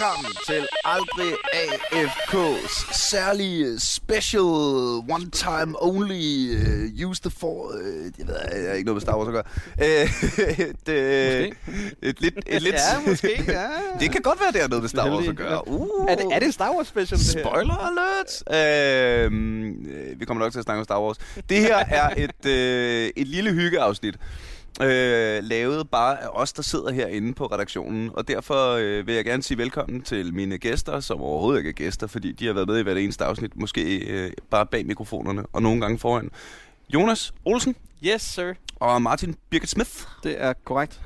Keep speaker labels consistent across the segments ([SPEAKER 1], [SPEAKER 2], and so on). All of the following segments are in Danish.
[SPEAKER 1] Velkommen til Aldrig AFK's særlige special one time only uh, use the for uh, jeg ved jeg har ikke noget med Star Wars at gøre. Uh, et, uh, et lidt et lidt
[SPEAKER 2] Ja, måske, ja.
[SPEAKER 1] Det kan godt være det har noget med Star Wars at gøre. Uh.
[SPEAKER 2] Er det, er det en Star Wars special, det her?
[SPEAKER 1] Spoiler alert! Øh, vi kommer nok til at snakke om Star Wars. Det her er et, øh, et lille hyggeafsnit, øh, lavet bare af os, der sidder herinde på redaktionen. Og derfor øh, vil jeg gerne sige velkommen til mine gæster, som overhovedet ikke er gæster, fordi de har været med i hvert eneste afsnit, måske øh, bare bag mikrofonerne og nogle gange foran. Jonas Olsen
[SPEAKER 2] Yes, sir.
[SPEAKER 1] og Martin Birgit Smith.
[SPEAKER 3] Det er korrekt.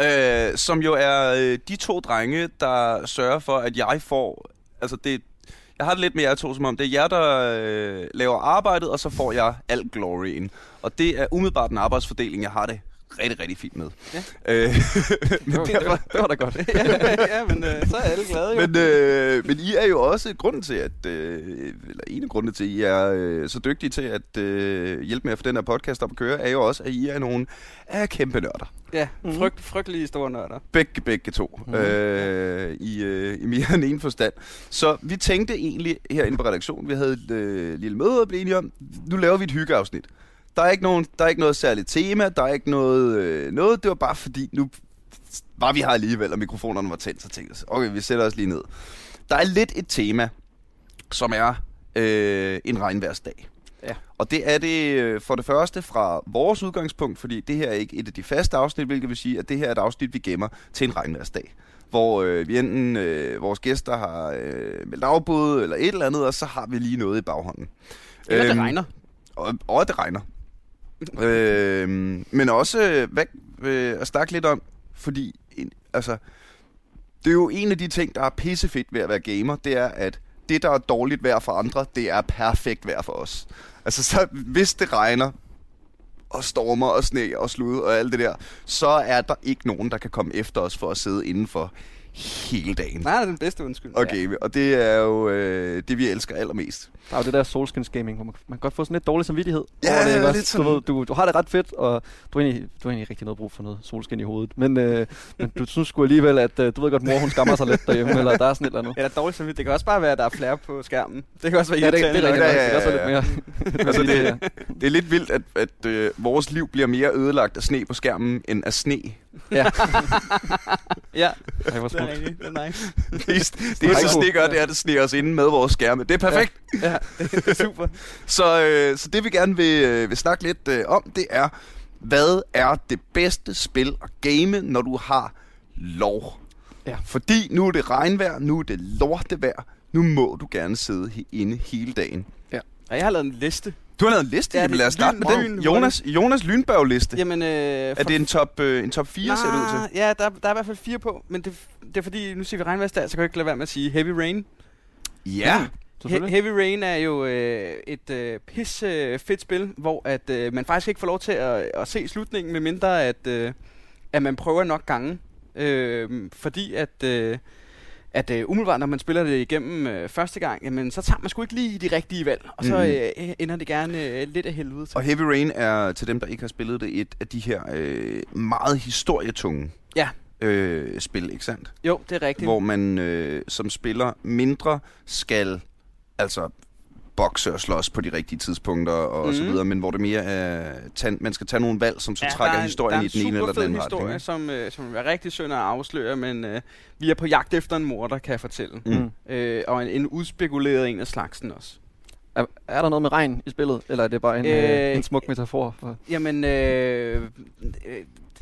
[SPEAKER 1] Øh, som jo er øh, de to drenge, der sørger for, at jeg får... Altså, det, jeg har det lidt med jer to, som om det er jer, der øh, laver arbejdet, og så får jeg al gloryen. Og det er umiddelbart en arbejdsfordeling, jeg har det rigtig, rigtig fint med.
[SPEAKER 2] Ja.
[SPEAKER 1] Øh,
[SPEAKER 3] Det
[SPEAKER 1] men,
[SPEAKER 3] var, det,
[SPEAKER 1] derfor,
[SPEAKER 3] var, det var da godt.
[SPEAKER 2] ja, men øh, så er alle glade, jo.
[SPEAKER 1] men, øh, men I er jo også grunden til, at... Øh, eller en af grundene til, at I er øh, så dygtige til at øh, hjælpe med at få den her podcast op at køre, er jo også, at I er nogle af kæmpe nørder.
[SPEAKER 2] Ja,
[SPEAKER 3] Mhm.
[SPEAKER 2] frygt, frygtelige store nørder.
[SPEAKER 1] Begge, begge to. Mm. Øh, i, øh, I mere end en forstand. Så vi tænkte egentlig herinde på redaktionen, vi havde et øh, lille møde og blev enige om, nu laver vi et hyggeafsnit. Der er ikke, nogen, der er ikke noget særligt tema, der er ikke noget, øh, noget. Det var bare fordi, nu var vi her alligevel, og mikrofonerne var tændt, så tænkte jeg, okay, vi sætter os lige ned. Der er lidt et tema, som er øh, en regnværsdag.
[SPEAKER 2] Ja.
[SPEAKER 1] Og det er det øh, for det første fra vores udgangspunkt, fordi det her er ikke et af de faste afsnit, hvilket vil sige, at det her er et afsnit, vi gemmer til en regnværsdag. Hvor øh, vi enten øh, vores gæster har øh, meldt afbud eller et eller andet, og så har vi lige noget i baghånden.
[SPEAKER 2] Eller det
[SPEAKER 1] Øhm,
[SPEAKER 2] regner.
[SPEAKER 1] Og, og det regner øh, men også væk hvad, øh, at snakke lidt om, fordi en, altså, det er jo en af de ting, der er pissefedt ved at være gamer, det er, at det, der er dårligt vejr for andre, det er perfekt vejr for os. Altså, så, hvis det regner, og stormer og sne og slud og alt det der, så er der ikke nogen, der kan komme efter os for at sidde indenfor hele dagen
[SPEAKER 2] Nej, det er den bedste undskyldning.
[SPEAKER 1] og game. Og det er jo øh, det, vi elsker allermest.
[SPEAKER 3] Der er jo det der solskins gaming, hvor man, man kan godt få sådan lidt dårlig samvittighed.
[SPEAKER 1] Ja,
[SPEAKER 3] over det, ikke
[SPEAKER 1] lidt sådan-
[SPEAKER 3] du, ved, du, du har det ret fedt, og du har egentlig, du har egentlig rigtig noget brug for noget solskin i hovedet. Men, øh, men du synes sgu alligevel, at øh, du ved godt, mor hun skammer sig lidt derhjemme, eller der er sådan et eller andet.
[SPEAKER 2] Eller dårligt samvittighed. Det kan også bare være, at der er flere på skærmen. Det kan også være
[SPEAKER 3] Ja, det, det er
[SPEAKER 2] irriterende.
[SPEAKER 3] rigtigt.
[SPEAKER 1] Ja, ja,
[SPEAKER 3] Det er også
[SPEAKER 1] ja,
[SPEAKER 3] lidt mere.
[SPEAKER 1] Altså, det-
[SPEAKER 3] Ja.
[SPEAKER 1] Det er lidt vildt, at, at øh, vores liv bliver mere ødelagt af sne på skærmen, end af sne.
[SPEAKER 3] Ja.
[SPEAKER 2] Ja,
[SPEAKER 3] Ej, hvor
[SPEAKER 2] det er
[SPEAKER 3] smukt.
[SPEAKER 2] rigtigt. Det er nice.
[SPEAKER 1] Det, det er så gør, det er, at det sneer os inde med vores skærme. Det er perfekt.
[SPEAKER 2] Ja, det er super.
[SPEAKER 1] Så, øh, så det vi gerne vil, øh, vil snakke lidt øh, om, det er, hvad er det bedste spil at game, når du har lov?
[SPEAKER 3] Ja.
[SPEAKER 1] Fordi nu er det regnvejr, nu er det lortevejr, nu må du gerne sidde inde hele dagen.
[SPEAKER 2] Og jeg har lavet en liste.
[SPEAKER 1] Du har lavet en liste,
[SPEAKER 2] Ja,
[SPEAKER 1] ja,
[SPEAKER 2] det-
[SPEAKER 1] lad os starte med den. Jonas, Jonas Lynberg-liste.
[SPEAKER 2] Jamen, øh,
[SPEAKER 1] Er det en top, øh, en top 4, ser det ud til?
[SPEAKER 2] Ja, der, der er i hvert fald fire på. Men det, det er fordi, nu siger vi regnværsdag, så kan jeg ikke lade være med at sige Heavy Rain.
[SPEAKER 1] Ja.
[SPEAKER 2] He-
[SPEAKER 3] Selvfølgelig.
[SPEAKER 2] Heavy Rain er jo øh, et øh, pis øh, fedt spil, hvor at øh, man faktisk ikke får lov til at, at se slutningen, medmindre at, øh, at man prøver nok gange. Øh, fordi at, øh, at øh, umiddelbart, når man spiller det igennem øh, første gang, jamen, så tager man sgu ikke lige de rigtige valg, og så
[SPEAKER 1] Mhm.
[SPEAKER 2] øh, ender det gerne øh, lidt af helvede til.
[SPEAKER 1] Og Heavy Rain er, til dem, der ikke har spillet det, et af de her øh, meget historietunge
[SPEAKER 2] Ja.
[SPEAKER 1] øh, spil, ikke sandt?
[SPEAKER 2] Jo, det er rigtigt.
[SPEAKER 1] Hvor man øh, som spiller mindre skal altså bokse og slås på de rigtige tidspunkter og mm. så
[SPEAKER 2] Mhm.
[SPEAKER 1] videre, men hvor det mere er, tage, man skal tage nogle valg, som så
[SPEAKER 2] Ja,
[SPEAKER 1] trækker
[SPEAKER 2] der er,
[SPEAKER 1] historien
[SPEAKER 2] der
[SPEAKER 1] i den ene eller den anden
[SPEAKER 2] historie,
[SPEAKER 1] retning.
[SPEAKER 2] som, øh, som er rigtig synd at afsløre, men øh, vi er på jagt efter en morder, kan jeg fortælle.
[SPEAKER 1] Mm.
[SPEAKER 3] Mm.
[SPEAKER 2] Øh, og en, en udspekuleret en af slagsen også.
[SPEAKER 3] Er, er der noget med regn i spillet, eller er det bare en, øh,
[SPEAKER 2] Øh,
[SPEAKER 3] en smuk metafor? For,
[SPEAKER 2] Jamen, øh, øh,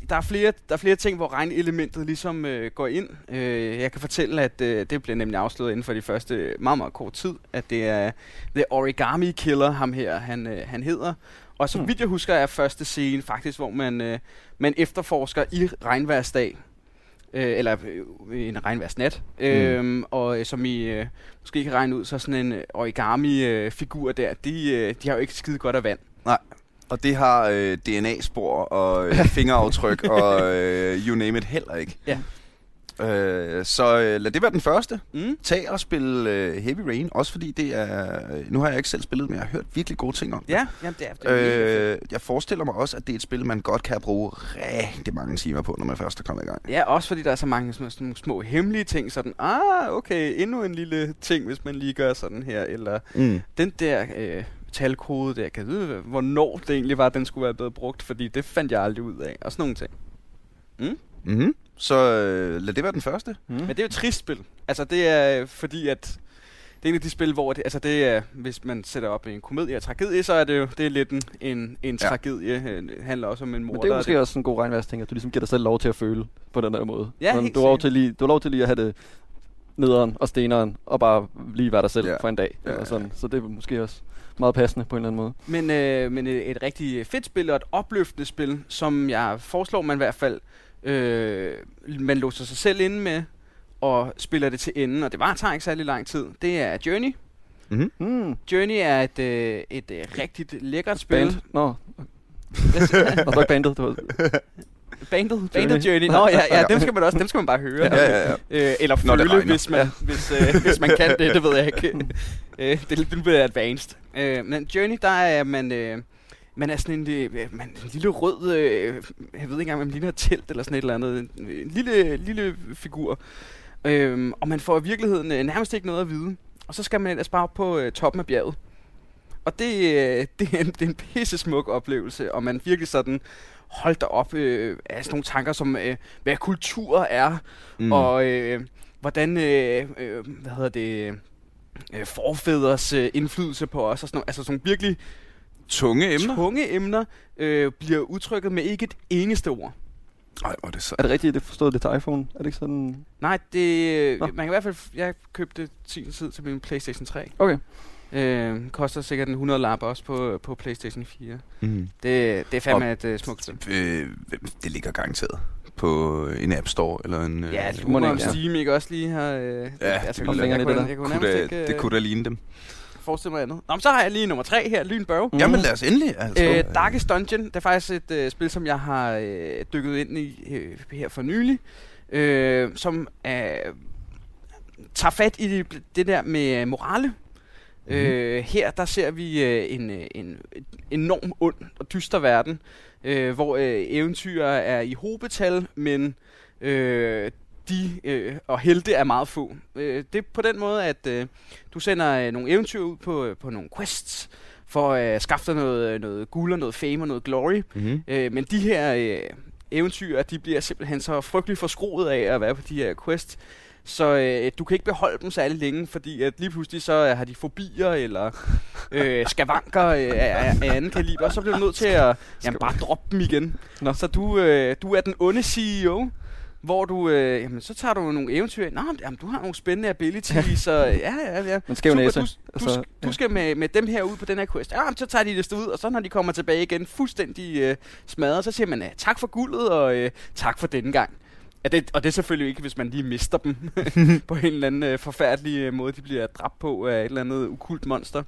[SPEAKER 2] der, er flere, der er flere ting, hvor regnelementet ligesom øh, går ind. Øh, jeg kan fortælle, at øh, det bliver nemlig afsløret inden for de første meget, meget kort tid, at det er The Origami Killer, ham her, han, øh, han hedder. Og så
[SPEAKER 3] Hmm.
[SPEAKER 2] vidt jeg husker, er første scene faktisk, hvor man, øh, man efterforsker i regnværsdag. Øh, eller øh, en regnværsnat. Mm. Øhm, og øh, som I øh, måske kan regne ud, så sådan en øh, origami-figur der, de, øh, de har jo ikke skide godt af vand.
[SPEAKER 1] Og det har øh, DNA-spor og øh, fingeraftryk og øh, you name it heller ikke.
[SPEAKER 2] Ja.
[SPEAKER 1] Øh, så øh, lad det være den første.
[SPEAKER 2] Mm.
[SPEAKER 1] Tag og spil øh, Heavy Rain, også fordi det er... øh, Nu har jeg ikke selv spillet, men jeg har hørt virkelig gode ting om det.
[SPEAKER 2] Ja, jamen, det er, det er.
[SPEAKER 1] Øh, jeg forestiller mig også, at det er et spil, man godt kan bruge rigtig mange timer på, når man først er kommet i gang.
[SPEAKER 2] Ja, også fordi der er så mange små, små, små hemmelige ting, sådan, ah, okay, endnu en lille ting, hvis man lige gør sådan her, eller
[SPEAKER 1] Mm.
[SPEAKER 2] den der øh, talkode der, kan jeg vide, hvornår det egentlig var, den skulle være blevet brugt, fordi det fandt jeg aldrig ud af, og sådan nogle ting.
[SPEAKER 1] Mm-hmm. Så øh, lad det være den første.
[SPEAKER 3] Mm.
[SPEAKER 2] Men det er jo et trist spil. Altså, det er øh, fordi, at det er en af de spil, hvor det, altså det er, hvis man sætter op en komedie og tragedie, så er det jo det er lidt en, en, en
[SPEAKER 1] Ja.
[SPEAKER 2] tragedie. Øh, Det handler også om en mor,
[SPEAKER 3] Men det er måske også en god regnværsting, at du ligesom giver dig selv lov til at føle på den der måde.
[SPEAKER 2] Ja, helt
[SPEAKER 3] du, har lov til lige, du har lov til lige at have det nederen og steneren, og bare lige være dig selv
[SPEAKER 1] Ja.
[SPEAKER 3] for en dag.
[SPEAKER 1] Ja,
[SPEAKER 3] Eller sådan. Så det er måske også meget passende på en eller anden måde.
[SPEAKER 2] Men, øh, men et, et rigtig fedt spil og et opløftende spil, som jeg foreslår, man i hvert fald øh, man låser sig selv inde med og spiller det til enden, og det var tager ikke særlig lang tid. Det er Journey.
[SPEAKER 1] Mm-hmm.
[SPEAKER 3] Mm.
[SPEAKER 2] Journey er et, øh, et øh, rigtig lækkert spil.
[SPEAKER 3] Band. Nå.
[SPEAKER 2] Jeg?
[SPEAKER 3] Og så ikke bandet. Det var,
[SPEAKER 2] Bandet, bandet Journey. Nå ja, ja, dem skal man også, dem skal man bare høre.
[SPEAKER 1] Ja, ja, ja.
[SPEAKER 2] Øh, eller
[SPEAKER 1] det
[SPEAKER 2] føle,
[SPEAKER 1] regner.
[SPEAKER 2] hvis man, hvis, øh, hvis man kan det, det ved jeg ikke. øh, det er lidt lidt advanced. Øh, men Journey, der er man... Øh, man er sådan en, øh, man, en lille rød, øh, jeg ved ikke engang, hvad man ligner et telt eller sådan et eller andet. En, en lille, lille figur. Øhm, og man får i virkeligheden øh, nærmest ikke noget at vide. Og så skal man ellers bare op på øh, toppen af bjerget. Og det, øh, det, er en, det er en pisse smuk oplevelse, og man virkelig sådan holdt op øh, af sådan nogle tanker som, øh, hvad kultur er,
[SPEAKER 1] Mm.
[SPEAKER 2] og øh, hvordan, øh, øh, hvad hedder det, øh, forfædres øh, indflydelse på os, og sådan nogle, altså sådan virkelig
[SPEAKER 1] Tunge emner.
[SPEAKER 2] tunge emner, øh, bliver udtrykket med ikke et eneste ord.
[SPEAKER 1] Ej, hvor er det så.
[SPEAKER 3] er det rigtigt, det forstået det til iPhone? Er det ikke sådan...
[SPEAKER 2] Nej, det,
[SPEAKER 3] Nå.
[SPEAKER 2] man kan i hvert fald, jeg købte sin tid til min Playstation 3.
[SPEAKER 3] Okay.
[SPEAKER 2] Øh, koster sikkert en 100 lap også på, på Playstation 4.
[SPEAKER 1] Mm.
[SPEAKER 2] Det, det er fandme
[SPEAKER 1] Og-
[SPEAKER 2] et uh, smukt spil.
[SPEAKER 1] Øh, det ligger garanteret på en App Store eller en... øh,
[SPEAKER 2] Ja,
[SPEAKER 3] det
[SPEAKER 2] det
[SPEAKER 3] må ja.
[SPEAKER 2] Steam ikke også lige har... Øh,
[SPEAKER 1] Ja,
[SPEAKER 2] altså,
[SPEAKER 1] det
[SPEAKER 2] jeg,
[SPEAKER 3] jeg-
[SPEAKER 2] kunne, jeg kunne
[SPEAKER 1] kunne
[SPEAKER 2] nærmest
[SPEAKER 1] da,
[SPEAKER 2] ikke
[SPEAKER 1] det
[SPEAKER 2] øh,
[SPEAKER 1] kunne da ligne dem.
[SPEAKER 2] forestille mig andet. Nå, men så har jeg lige nummer 3 her, Lynbørge.
[SPEAKER 3] Mm.
[SPEAKER 1] Jamen lad os endelig. Altså,
[SPEAKER 2] Øh, Darkest Dungeon, det er faktisk et øh, spil, som jeg har øh, dykket ind i øh, her for nylig, øh, som øh, tager fat i det, det der med morale. Mm-hmm. Øh, her der ser vi øh, en, øh, en enorm ond og dyster verden, øh, hvor øh, eventyr er i hobetal, men øh, de øh, og helte er meget få. Øh, det er på den måde, at øh, du sender øh, nogle eventyr ud på, øh, på nogle quests, for at øh, skaffe dig noget, noget guld og noget fame og noget glory.
[SPEAKER 1] Mm-hmm.
[SPEAKER 2] Øh, men de her øh, eventyr, de bliver simpelthen så frygteligt forskroet af at være på de her quests. Så øh, du kan ikke beholde dem særlig længe, fordi at lige pludselig så øh, har de fobier eller øh, skavanker øh, af, af anden kaliber, og så bliver du nødt til at jamen, bare droppe dem igen.
[SPEAKER 3] Nå.
[SPEAKER 2] Så du, øh, du er den onde CEO, hvor du, øh, jamen, så tager du nogle eventyr. Nå, men, jamen, du har nogle spændende abilities, så ja, ja, ja.
[SPEAKER 3] Man skal jo næse.
[SPEAKER 2] du, du,
[SPEAKER 3] Altså,
[SPEAKER 2] du, du skal med, med dem her ud på den her quest. Ja, så tager de det ud, og så når de kommer tilbage igen, fuldstændig øh, smadret, så siger man, ja, tak for guldet, og øh, tak for denne gang. Ja, det, og det er selvfølgelig ikke, hvis man lige mister dem på en eller anden øh, forfærdelig øh, måde, de bliver dræbt på af et eller andet ukult monster.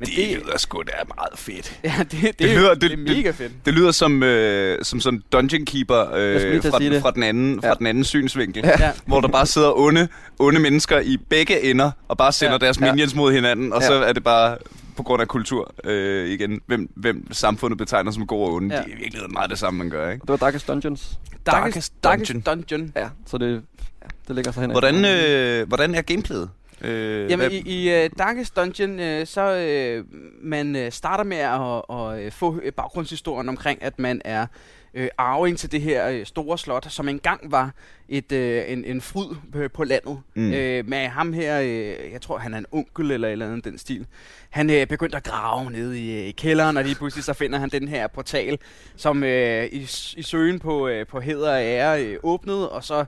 [SPEAKER 2] Men
[SPEAKER 1] Det, det lyder sgu da meget fedt.
[SPEAKER 2] ja, det, det,
[SPEAKER 1] det
[SPEAKER 2] det,
[SPEAKER 1] lyder-
[SPEAKER 2] det, det,
[SPEAKER 1] det-
[SPEAKER 2] er mega fedt.
[SPEAKER 1] Det lyder som, øh, som sådan Dungeon Keeper øh, fra, den,
[SPEAKER 3] det.
[SPEAKER 1] fra, den anden, fra
[SPEAKER 3] Ja.
[SPEAKER 1] den anden synsvinkel.
[SPEAKER 3] Ja.
[SPEAKER 2] Ja.
[SPEAKER 1] Hvor der bare sidder onde, onde mennesker i begge ender, og bare sender
[SPEAKER 2] Ja.
[SPEAKER 1] deres
[SPEAKER 3] Ja.
[SPEAKER 1] minions mod hinanden, og
[SPEAKER 3] Ja.
[SPEAKER 1] så er det bare på grund af kultur øh, igen, hvem, hvem samfundet betegner som god og onde.
[SPEAKER 2] Ja.
[SPEAKER 1] Det er i virkeligheden meget det samme, man gør, ikke?
[SPEAKER 3] Det var Darkest Dungeons.
[SPEAKER 2] Darkest,
[SPEAKER 1] Darkest
[SPEAKER 2] Darkest Dungeon.
[SPEAKER 3] Ja, så det, ja, det ligger så hen.
[SPEAKER 1] Hvordan, øh, hvordan er gameplayet? Øh,
[SPEAKER 2] Jamen,
[SPEAKER 1] hvad-
[SPEAKER 2] i, i uh, Darkest Dungeon, uh, så uh, man uh, starter med at, uh, få baggrundshistorien omkring, at man er uh, arving til det her uh, store slot, som engang var et, uh, en, en fryd på, på landet.
[SPEAKER 1] Mm.
[SPEAKER 2] Uh, med ham her, uh, jeg tror han er en onkel eller eller andet den stil, han uh, begyndte at grave nede i, i kælderen, og lige pludselig så finder han den her portal, som uh, i, i søgen på, uh, på heder og ære uh, åbnede, og så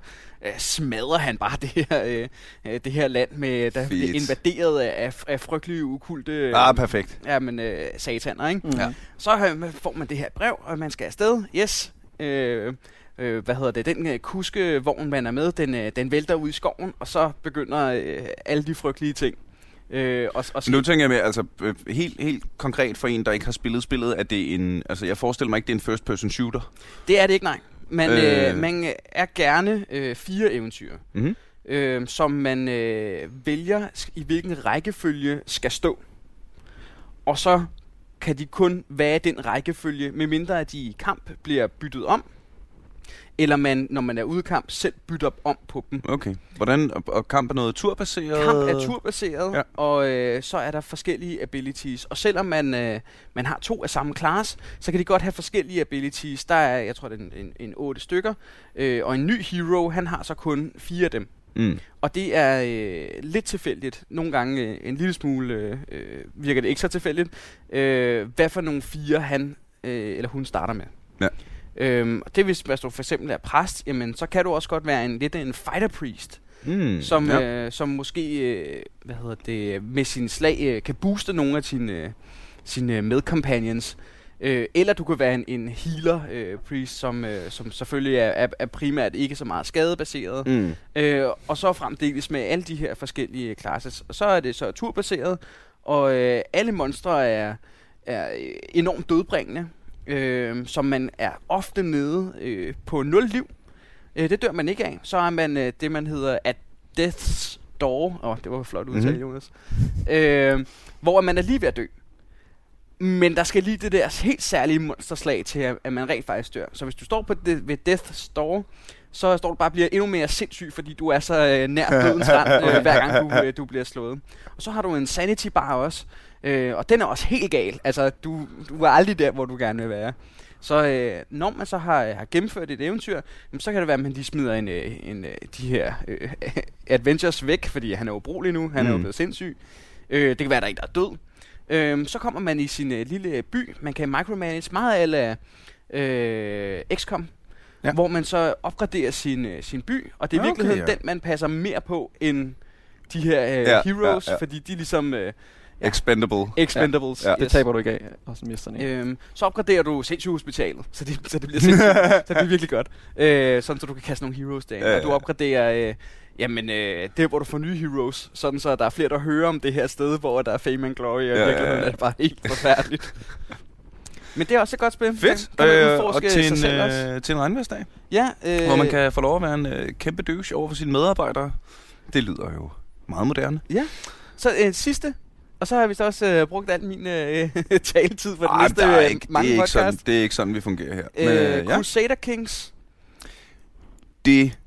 [SPEAKER 2] uh, smadrer han bare det her, uh, det her land, med, der bliver
[SPEAKER 1] Fedt.
[SPEAKER 2] invaderet af, af, af frygtelige, ukulte øh,
[SPEAKER 1] Ah, perfekt.
[SPEAKER 2] ja, men, øh, sataner. Ikke?
[SPEAKER 3] Mm.
[SPEAKER 1] Ja.
[SPEAKER 2] Så øh, får man det her brev, og man skal afsted. Yes. Øh, øh, hvad hedder det? Den øh, kuskevogn, man er med, den, øh, den vælter ud i skoven, og så begynder øh, alle de frygtelige ting. Øh, og, og
[SPEAKER 1] Nu tænker jeg med, altså øh, helt, helt konkret for en, der ikke har spillet spillet, at det er en, altså jeg forestiller mig ikke, det er en first person shooter.
[SPEAKER 2] det er det ikke, nej. man, øh. Øh, man er gerne øh, fire eventyr,
[SPEAKER 1] Mm-hmm.
[SPEAKER 2] øh, som man øh, vælger i hvilken rækkefølge skal stå. Og så kan de kun være den rækkefølge, medmindre at de i kamp bliver byttet om, eller man, når man er ude i kamp, selv bytter om på dem.
[SPEAKER 1] Okay. Hvordan, og, kamp er noget turbaseret?
[SPEAKER 2] Kamp er turbaseret,
[SPEAKER 1] Ja.
[SPEAKER 2] og øh, så er der forskellige abilities. Og selvom man, øh, man har to af samme class, så kan de godt have forskellige abilities. Der er, jeg tror, det er en, en, en otte stykker. Øh, og en ny hero, han har så kun fire af dem.
[SPEAKER 1] Mm.
[SPEAKER 2] Og det er øh, lidt tilfældigt. Nogle gange øh, en lille smule øh, øh, virker det ikke så tilfældigt. Øh, hvad for nogle fire han øh, eller hun starter med.
[SPEAKER 1] Ja.
[SPEAKER 2] Øhm, og det hvis, hvis du for eksempel er præst, jamen så kan du også godt være en lidt en fighter priest,
[SPEAKER 1] Mm.
[SPEAKER 2] som,
[SPEAKER 1] ja.
[SPEAKER 2] øh, som måske øh, hvad hedder det, med sin slag øh, kan booste nogle af sine, øh, sine medcompanions. Øh, eller du kan være en, en healer øh, priest, som, øh, som selvfølgelig er, er, er primært ikke så meget skadebaseret.
[SPEAKER 1] Mm.
[SPEAKER 2] Øh, og så fremdeles med alle de her forskellige classes. Og så er det så turbaseret, og øh, alle monstre er, er øh, enormt dødbringende, øh, som man er ofte nede øh, på 0 liv. Øh, det dør man ikke af. Så er man øh, det, man hedder at death's door. Åh, oh, det var flot udtale,
[SPEAKER 1] Mhm.
[SPEAKER 2] mm-hmm. Jonas. Øh, hvor man er lige ved at dø. Men der skal lige det der helt særlige monsterslag til, at at man rent faktisk dør. Så hvis du står på det, ved Death's Door, så står du bare og bliver endnu mere sindssyg, fordi du er så øh, nær dødens rand, øh, hver gang du, øh, du bliver slået. Og så har du en sanity bar også, øh, og den er også helt gal. Altså, du, du er aldrig der, hvor du gerne vil være. Så øh, når man så har, har gennemført et eventyr, jamen, så kan det være, at man lige smider en, øh, en, øh, de her øh, adventures væk, fordi han er ubrugelig nu, han er jo
[SPEAKER 1] Mm.
[SPEAKER 2] blevet sindssyg. Øh, det kan være, at der er en, der er død. Øhm, så kommer man i sin øh, lille by. Man kan micromanage meget af øh, XCOM.
[SPEAKER 1] Ja.
[SPEAKER 2] Hvor man så opgraderer sin, øh, sin by. Og det er i
[SPEAKER 1] Okay,
[SPEAKER 2] virkeligheden
[SPEAKER 1] ja.
[SPEAKER 2] den, man passer mere på end de her øh,
[SPEAKER 1] Ja,
[SPEAKER 2] heroes.
[SPEAKER 1] ja,
[SPEAKER 2] Ja. Fordi de ligesom øh, Ja.
[SPEAKER 1] Expendable.
[SPEAKER 2] expendables.
[SPEAKER 1] Ja.
[SPEAKER 3] Det taber du ikke af, og så mister den.
[SPEAKER 2] Øhm, så opgraderer du sindssygehospitalet, så det, så det bliver sindssygt, så det bliver virkelig godt. Øh, sådan så du kan kaste nogle heroes derind.
[SPEAKER 1] Ja,
[SPEAKER 2] Og du
[SPEAKER 1] ja.
[SPEAKER 2] opgraderer, øh, jamen, øh, det hvor du får nye heroes, sådan så der er flere, der hører om det her sted, hvor der er fame and glory, og
[SPEAKER 1] Ja,
[SPEAKER 2] i
[SPEAKER 1] ja, ja.
[SPEAKER 2] er det bare helt forfærdeligt. Men det er også et godt spil.
[SPEAKER 1] Fedt.
[SPEAKER 2] Kan
[SPEAKER 1] Øh, og til en, øh, til en regnværsdag,
[SPEAKER 2] Ja, øh,
[SPEAKER 1] hvor man kan få lov at være en øh, kæmpe douche over for sine medarbejdere. Det lyder jo meget moderne.
[SPEAKER 2] Så øh, sidste, og så har vi så også øh, brugt al min øh, taletid for den
[SPEAKER 1] Ej,
[SPEAKER 2] næste
[SPEAKER 1] er
[SPEAKER 2] øh,
[SPEAKER 1] ikke, det,
[SPEAKER 2] mange
[SPEAKER 1] er ikke
[SPEAKER 2] podcast.
[SPEAKER 1] sådan, det er ikke sådan, vi fungerer her.
[SPEAKER 2] Øh,
[SPEAKER 1] Men, øh, ja,
[SPEAKER 2] Crusader Kings.
[SPEAKER 1] det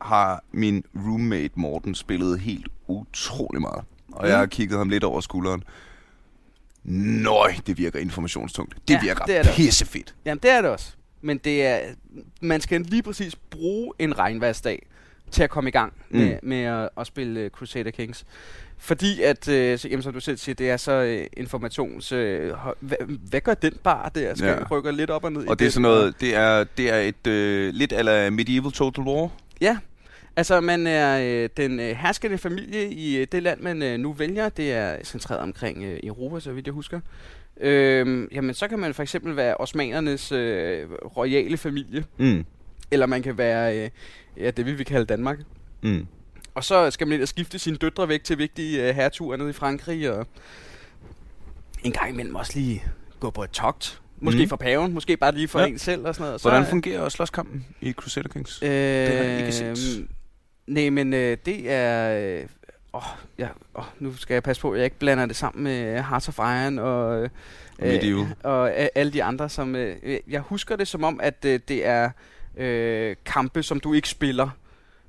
[SPEAKER 1] har min roommate Morten spillet helt utrolig meget. Og
[SPEAKER 2] Mm.
[SPEAKER 1] jeg har kigget ham lidt over skulderen. Nøj, det virker informationstungt. Det
[SPEAKER 2] Ja,
[SPEAKER 1] virker
[SPEAKER 2] det er det.
[SPEAKER 1] pissefedt.
[SPEAKER 2] Jamen, det er det også. Men det er, man skal lige præcis bruge en regnværsdag til at komme i gang
[SPEAKER 1] Mm.
[SPEAKER 2] med, med at, at spille uh, Crusader Kings. Fordi at, øh, så, jamen, som du selv siger, det er så øh, informations... Øh, hvad, hvad gør den bar der? Skal
[SPEAKER 1] Ja.
[SPEAKER 2] rykke lidt op og ned i
[SPEAKER 1] Og det er sådan noget, det er, det er et øh, lidt ala medieval total war.
[SPEAKER 2] Ja, altså man er øh, den øh, herskende familie i øh, det land, man øh, nu vælger. Det er centreret omkring øh, Europa, så vidt jeg husker. Øhm, jamen, så kan man for eksempel være osmanernes øh, royale familie.
[SPEAKER 1] Mm.
[SPEAKER 2] Eller man kan være, øh, ja, det vil vi kalde Danmark.
[SPEAKER 1] Mm.
[SPEAKER 2] Og så skal man ind og skifte sine døtre væk til vigtige øh, herreture nede i Frankrig, og en gang imellem også lige gå på et togt. Måske mm. for paven, måske bare lige for
[SPEAKER 1] Ja.
[SPEAKER 2] en selv og sådan noget. Og
[SPEAKER 1] Hvordan
[SPEAKER 2] så,
[SPEAKER 1] fungerer slåskampen i Crusader Kings?
[SPEAKER 2] øh,
[SPEAKER 1] har jeg ikke set.
[SPEAKER 2] Nej, men øh, det er... Øh, åh, ja, åh, nu skal jeg passe på, at jeg ikke blander det sammen med Hearts of Iron og, øh,
[SPEAKER 1] Og
[SPEAKER 2] og a- alle de andre. Som, øh, øh, jeg husker det som om, at øh, det er øh, kampe, som du ikke spiller,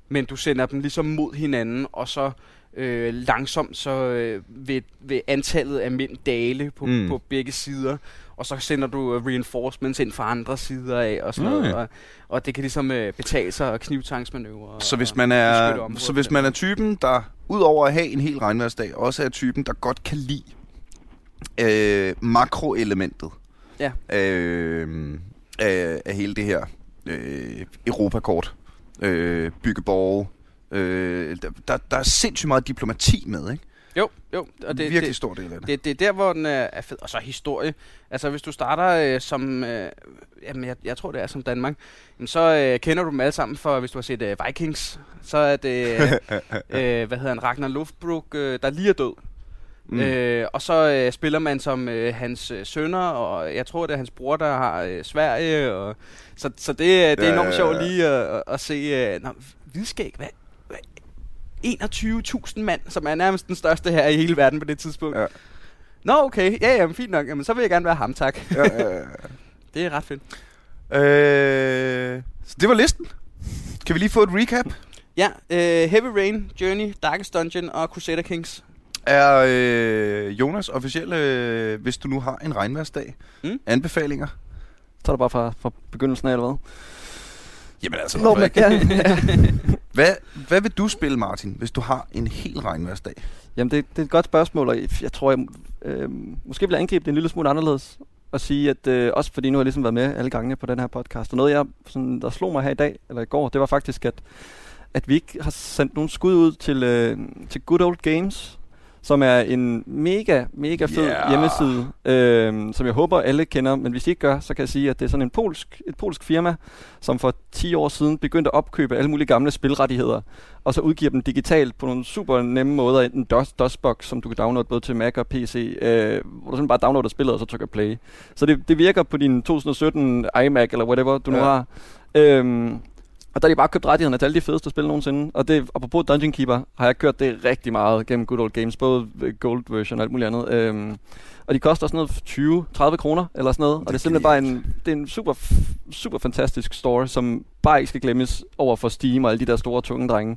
[SPEAKER 2] men du sender dem ligesom mod hinanden, og så øh, langsomt så øh, vil, vil antallet af mænd dale på,
[SPEAKER 1] Mm.
[SPEAKER 2] mm. på begge sider, og så sender du øh, reinforcements ind fra andre sider af, og sådan
[SPEAKER 1] Nå,
[SPEAKER 2] noget, og, og det kan ligesom øh, betale sig og knivtangsmanøvre.
[SPEAKER 1] Så hvis man er,
[SPEAKER 2] området
[SPEAKER 1] så hvis man er typen, der udover at have en hel regnværsdag, også er typen, der godt kan lide øh, makroelementet
[SPEAKER 2] Ja.
[SPEAKER 1] øh, af, af hele det her øh, Europakort, øh, byggeborge. Øh, der, der, er sindssygt meget diplomati med, ikke?
[SPEAKER 2] Jo, jo. Og
[SPEAKER 1] det, Virkelig
[SPEAKER 2] det,
[SPEAKER 1] stor del af det.
[SPEAKER 2] det, det er der, hvor den er, fed. Og så historie. Altså, hvis du starter øh, som... Øh, jamen, jeg, jeg tror, det er som Danmark. Jamen, så øh, kender du dem alle sammen for, hvis du har set øh, Vikings. Så er det... Øh, øh, hvad hedder han? Ragnar Lothbrok, øh, der lige er død.
[SPEAKER 1] Mm.
[SPEAKER 2] Øh, og så øh, spiller man som øh, hans øh, sønner, og jeg tror, det er hans bror, der har øh, Sverige. Og, så, så det, øh, det er
[SPEAKER 1] Ja,
[SPEAKER 2] enormt
[SPEAKER 1] ja,
[SPEAKER 2] sjovt
[SPEAKER 1] ja.
[SPEAKER 2] lige at, at, at se... Øh, nå, Hvidskæg, hvad? hvad? 21.000 mand, som er nærmest den største her i hele verden på det tidspunkt.
[SPEAKER 1] Ja.
[SPEAKER 2] Nå, okay. Ja, jamen, fint nok. Jamen, så vil jeg gerne være ham, tak.
[SPEAKER 1] Ja, ja, ja.
[SPEAKER 2] Det er ret fedt.
[SPEAKER 1] Øh, så det var listen. Kan vi lige få et recap?
[SPEAKER 2] Ja, øh, Heavy Rain, Journey, Darkest Dungeon og Crusader Kings.
[SPEAKER 1] Er øh, Jonas officielle, øh, hvis du nu har en regnværsdag,
[SPEAKER 2] Mm.
[SPEAKER 1] anbefalinger?
[SPEAKER 3] Så er det bare fra, fra begyndelsen af, eller hvad?
[SPEAKER 1] Jamen altså,
[SPEAKER 3] Nå,
[SPEAKER 1] hvad,
[SPEAKER 3] men, ja.
[SPEAKER 1] hvad, hvad vil du spille, Martin, hvis du har en helt regnværsdag?
[SPEAKER 3] Jamen, det, det er et godt spørgsmål, og jeg tror, jeg øh, måske vil jeg angribe det en lille smule anderledes. Og sige, at øh, også fordi nu har jeg ligesom været med alle gangene på den her podcast, og noget, jeg, sådan, der slog mig her i dag, eller i går, det var faktisk, at, at vi ikke har sendt nogen skud ud til, øh, til Good Old Games, som er en mega, mega fed yeah. hjemmeside, øh, som jeg håber alle kender, men hvis I ikke gør, så kan jeg sige, at det er sådan en polsk, et polsk firma, som for 10 år siden begyndte at opkøbe alle mulige gamle spilrettigheder, og så udgiver dem digitalt på nogle super nemme måder, enten DOS, DOSBox, som du kan downloade både til Mac og PC, øh, hvor du simpelthen bare downloader spillet, og så trykker play. Så det, det virker på din 2017 iMac, eller whatever du ja. nu har. Øhm, og der har de bare købt rettighederne til alle de fedeste spil nogensinde. Og det, apropos Dungeon Keeper, har jeg kørt det rigtig meget gennem Good Old Games, både Gold version og alt muligt andet. Øhm, og de koster sådan noget 20-30 kroner eller sådan noget. Og det er simpelthen bare en, det er en super, super fantastisk store, som bare ikke skal glemmes over for Steam og alle de der store tunge drenge.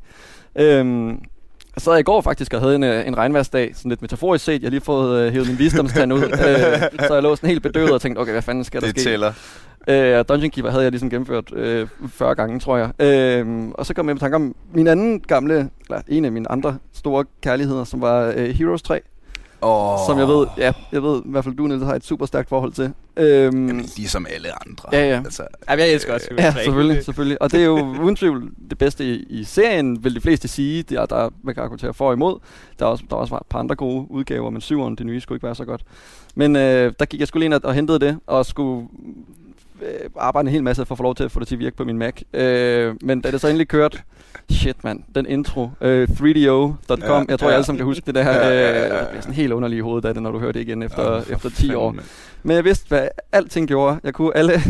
[SPEAKER 3] Øhm, jeg sad i går faktisk og havde en, øh, en regnværsdag, sådan lidt metaforisk set. Jeg har lige fået øh, hævet min visdomstand ud, øh, så jeg lå sådan helt bedøvet og tænkte, okay, hvad fanden skal der
[SPEAKER 1] Det
[SPEAKER 3] ske?
[SPEAKER 1] tæller.
[SPEAKER 3] Øh, Dungeon Keeper havde jeg ligesom gennemført øh, 40 gange, tror jeg. Øh, og så kom jeg med tanke om min anden gamle, eller en af mine andre store kærligheder, som var øh, Heroes 3.
[SPEAKER 1] Oh.
[SPEAKER 3] Som jeg ved, ja, jeg ved i hvert fald, du Niels, har et super stærkt forhold til. Øhm,
[SPEAKER 1] Jamen, ligesom alle andre.
[SPEAKER 3] Ja, ja.
[SPEAKER 1] Altså,
[SPEAKER 2] Ja, jeg elsker også
[SPEAKER 3] Ja, selvfølgelig, selvfølgelig. Og det er jo uden tvivl det bedste i, i serien, vil de fleste sige. Det er, der, man kan argumentere for og imod. Der er også, der er også et par andre gode udgaver, men syveren, det nye, skulle ikke være så godt. Men øh, der gik jeg skulle ind og, og hentede det, og skulle øh, arbejde en hel masse for at få lov til at få det til at virke på min Mac. Øh, men da det så endelig kørte, shit mand, den intro, øh, 3do.com,
[SPEAKER 1] Ja,
[SPEAKER 3] jeg tror,
[SPEAKER 1] ja.
[SPEAKER 3] jeg alle sammen kan huske det der,
[SPEAKER 1] Ja,
[SPEAKER 3] øh,
[SPEAKER 1] ja, ja, ja.
[SPEAKER 3] det bliver sådan helt underligt i hovedet af det, når du hører det igen efter,
[SPEAKER 1] Ja,
[SPEAKER 3] ja, efter 10 år.
[SPEAKER 1] fanden,
[SPEAKER 3] Men jeg vidste, hvad alting gjorde. Jeg kunne alle, alle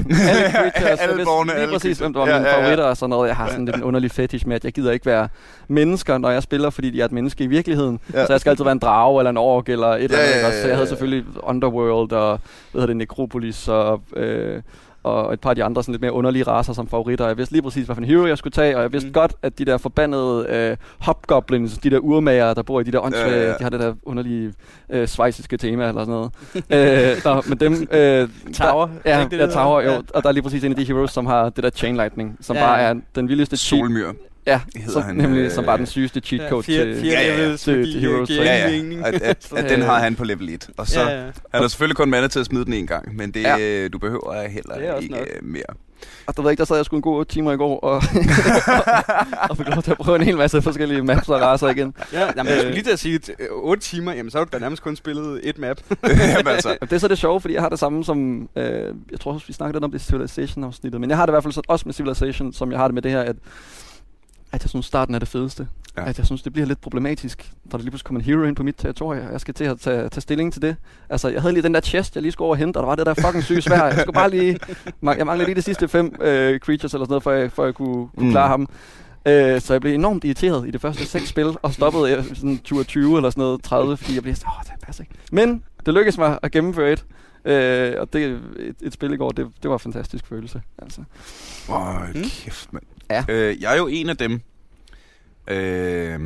[SPEAKER 3] creatures.
[SPEAKER 1] Alle
[SPEAKER 3] jeg vidste
[SPEAKER 1] borgerne,
[SPEAKER 3] lige
[SPEAKER 1] alle
[SPEAKER 3] præcis, hvem der var
[SPEAKER 1] Ja,
[SPEAKER 3] mine
[SPEAKER 1] ja, ja.
[SPEAKER 3] favoritter og sådan noget. Jeg har sådan lidt en underlig fetish med, at jeg gider ikke være mennesker, når jeg spiller, fordi de er et menneske i virkeligheden.
[SPEAKER 1] Ja.
[SPEAKER 3] Ja. Så jeg skal altid være en drage eller en ork eller et eller
[SPEAKER 1] Ja,
[SPEAKER 3] andet.
[SPEAKER 1] ja,
[SPEAKER 3] ikke
[SPEAKER 1] ja,
[SPEAKER 3] også? Så jeg
[SPEAKER 1] ja,
[SPEAKER 3] havde
[SPEAKER 1] ja.
[SPEAKER 3] selvfølgelig Underworld og hvad hedder det, Necropolis og... Øh, og et par af de andre sådan lidt mere underlige racer som favoritter. Jeg vidste lige præcis, hvilken hero jeg skulle tage, og jeg vidste
[SPEAKER 2] Mm.
[SPEAKER 3] godt, at de der forbandede øh, hobgoblins, de der urmager, der bor i de der åndssvage,
[SPEAKER 1] Ja, ja, ja.
[SPEAKER 3] de har det der underlige øh, svejsiske tema eller sådan noget. øh, der, men dem... Øh,
[SPEAKER 2] Tower.
[SPEAKER 3] Der,
[SPEAKER 2] Er
[SPEAKER 3] ja,
[SPEAKER 2] ikke det,
[SPEAKER 3] ja,
[SPEAKER 2] det
[SPEAKER 3] Tower, jo. Og der er lige præcis en af de heroes, som har det der chain lightning, som
[SPEAKER 2] Ja.
[SPEAKER 3] bare er den vildeste cheat.
[SPEAKER 1] Solmyr.
[SPEAKER 3] Ja,
[SPEAKER 1] hedder
[SPEAKER 3] som,
[SPEAKER 1] han,
[SPEAKER 3] nemlig,
[SPEAKER 1] øh,
[SPEAKER 3] som bare er den sygeste cheat code
[SPEAKER 2] fire,
[SPEAKER 3] til...
[SPEAKER 1] Ja, ja, ja.
[SPEAKER 3] Til- til Heroes
[SPEAKER 2] det
[SPEAKER 1] Ja, ja. At, at, at den har han på level 1. Og så
[SPEAKER 2] Ja, ja.
[SPEAKER 1] han har selvfølgelig kun mana til at smide den en gang, men det, ja. du behøver heller
[SPEAKER 2] Det er
[SPEAKER 1] ikke
[SPEAKER 2] nok.
[SPEAKER 1] øh, mere.
[SPEAKER 3] Og du ved ikke, der sad jeg sgu en god 8 timer i går, og, og fik lov til at prøve en hel masse forskellige maps og racer igen.
[SPEAKER 2] Ja, jamen, jeg skulle lige til at sige, at 8 timer, jamen så har du da nærmest kun spillet et map.
[SPEAKER 1] Jamen, altså,
[SPEAKER 3] Og det er så det sjove, fordi jeg har det samme som... Øh, jeg tror også, vi snakkede lidt om det Civilization-afsnittet, men jeg har det i hvert fald så, også med Civilization, som jeg har det med det her, at, at jeg synes, starten er det fedeste.
[SPEAKER 1] Ja.
[SPEAKER 3] At jeg synes, det bliver lidt problematisk, når der lige pludselig kommer en hero ind på mit territorie, og jeg skal til at tage, tage stilling til det. Altså, jeg havde lige den der chest, jeg lige skulle over og hente, og der var det der fucking syge svær. Jeg skulle bare lige... Jeg manglede lige de sidste fem øh, creatures eller sådan noget, for jeg, for jeg kunne, kunne
[SPEAKER 1] Mm.
[SPEAKER 3] klare ham. Øh, så jeg blev enormt irriteret i det første seks spil, og stoppede øh, sådan 20 eller sådan noget 30, fordi jeg blev sådan, åh, det passer ikke. Men det lykkedes mig at gennemføre et, øh, og det, et, et spil i går, det, det var en fantastisk følelse. Altså.
[SPEAKER 1] Åh,
[SPEAKER 2] Mm.
[SPEAKER 1] kæft, mand.
[SPEAKER 3] Ja.
[SPEAKER 1] Øh, jeg er jo en af dem, øh,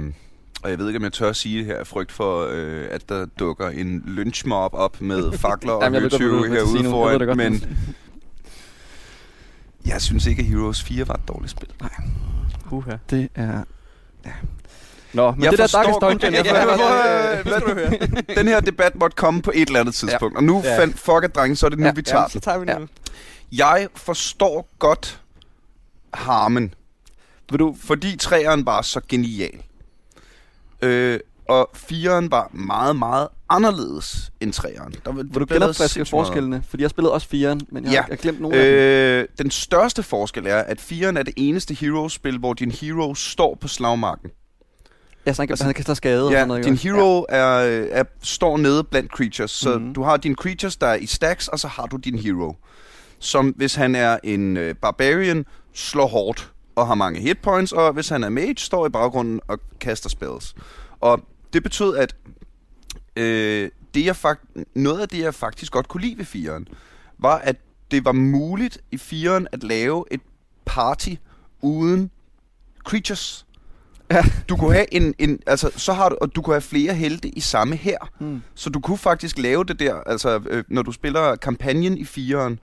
[SPEAKER 1] og jeg ved ikke, om jeg tør at sige det her, frygt for, øh, at der dukker en lynchmob op med fakler og
[SPEAKER 3] Jamen, jeg at sige
[SPEAKER 1] herude.
[SPEAKER 3] Jeg
[SPEAKER 1] foran,
[SPEAKER 3] godt.
[SPEAKER 1] men jeg synes ikke, at Heroes 4 var et dårligt spil.
[SPEAKER 2] Uha.
[SPEAKER 3] Det er... Ja. Nå, men
[SPEAKER 1] Jeg
[SPEAKER 3] det der
[SPEAKER 1] forstår
[SPEAKER 3] Darkest
[SPEAKER 1] godt-
[SPEAKER 3] Dungeon...
[SPEAKER 1] Jeg
[SPEAKER 3] jeg
[SPEAKER 1] hvad- Den her debat måtte komme på et eller andet tidspunkt, og nu
[SPEAKER 2] Ja.
[SPEAKER 1] fandt fuck it, drenge, så er det nu,
[SPEAKER 3] Ja,
[SPEAKER 1] vi tager
[SPEAKER 2] Ja,
[SPEAKER 1] den.
[SPEAKER 2] så tager vi
[SPEAKER 3] Ja.
[SPEAKER 2] nu.
[SPEAKER 1] Jeg forstår godt harmen,
[SPEAKER 3] Vil du...
[SPEAKER 1] fordi træeren var så genial. Øh, og fireren var meget, meget anderledes end træeren. Der, var-
[SPEAKER 3] Vil du genopfriske forskellene? Fordi jeg spillede også 4'eren, men jeg,
[SPEAKER 1] Ja.
[SPEAKER 3] ja. har, jeg glemt nogle af dem.
[SPEAKER 1] Øh, den største forskel er, at 4'eren er det eneste Heroes-spil, hvor din hero står på slagmarken.
[SPEAKER 3] Ja, så han kan,
[SPEAKER 1] Altså-
[SPEAKER 3] han kan tage skade og
[SPEAKER 1] Ja,
[SPEAKER 3] sådan noget.
[SPEAKER 1] din hero er, er, står nede blandt creatures, så
[SPEAKER 3] Mhm.
[SPEAKER 1] du har dine creatures, der er i stacks, og så har du din hero. Som hvis han er en øh, barbarian, slår hårdt og har mange hit points, og hvis han er mage, står i baggrunden og kaster spells. Og det betød, at øh, det jeg fakt- noget af det, jeg faktisk godt kunne lide ved 4'eren, var, at det var muligt i 4'eren at lave et party uden creatures.
[SPEAKER 3] Ja.
[SPEAKER 1] Du kunne have en, en altså, så har du, og du kunne have flere helte i samme her.
[SPEAKER 3] Mm.
[SPEAKER 1] Så du kunne faktisk lave det der, altså øh, når du spiller kampagnen i 4'eren,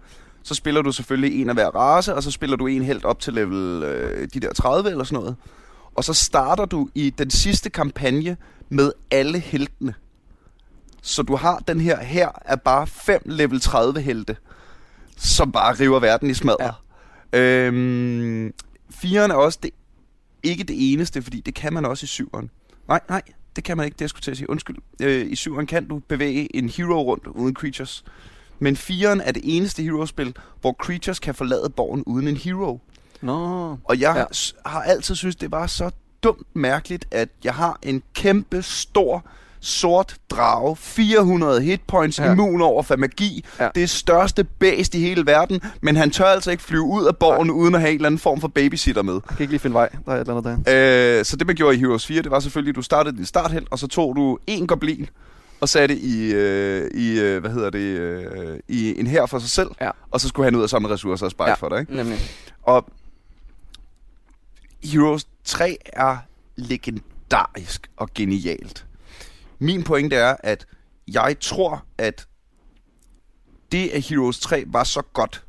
[SPEAKER 1] så spiller du selvfølgelig en af hver race, og så spiller du en helt op til level øh, de der 30 eller sådan noget. Og så starter du i den sidste kampagne med alle heltene. Så du har den her her er bare fem level 30 helte, som bare river verden i smadret. Ja. Øhm, 4'eren er også det, ikke det eneste, fordi det kan man også i 7'eren. Nej, nej, det kan man ikke, det jeg skulle til at sige. Undskyld. Øh, I 7'eren kan du bevæge en hero rundt uden creatures. Men 4'eren er det eneste hero-spil, hvor creatures kan forlade borgen uden en hero.
[SPEAKER 3] Nå.
[SPEAKER 1] Og jeg
[SPEAKER 3] Ja.
[SPEAKER 1] har altid synes det var så dumt mærkeligt, at jeg har en kæmpe stor sort drage, 400 hitpoints,
[SPEAKER 3] Ja.
[SPEAKER 1] immun over for magi.
[SPEAKER 3] Ja.
[SPEAKER 1] Det er største bæst i hele verden, men han tør altså ikke flyve ud af borgen, uden at have en eller anden form for babysitter med.
[SPEAKER 3] Jeg kan ikke lige finde vej. Der er et eller andet der.
[SPEAKER 1] Øh, så det man gjorde i Heroes 4, det var selvfølgelig, at du startede din starthelt, og så tog du en goblin, og satte i, øh, i øh, hvad hedder det, øh, i en her for sig selv,
[SPEAKER 3] Ja.
[SPEAKER 1] og så skulle han ud og samle ressourcer og
[SPEAKER 3] Ja.
[SPEAKER 1] ja. for dig. Ikke?
[SPEAKER 3] Nemlig.
[SPEAKER 1] Og Heroes 3 er legendarisk og genialt. Min pointe er, at jeg tror, at det, at Heroes 3 var så godt,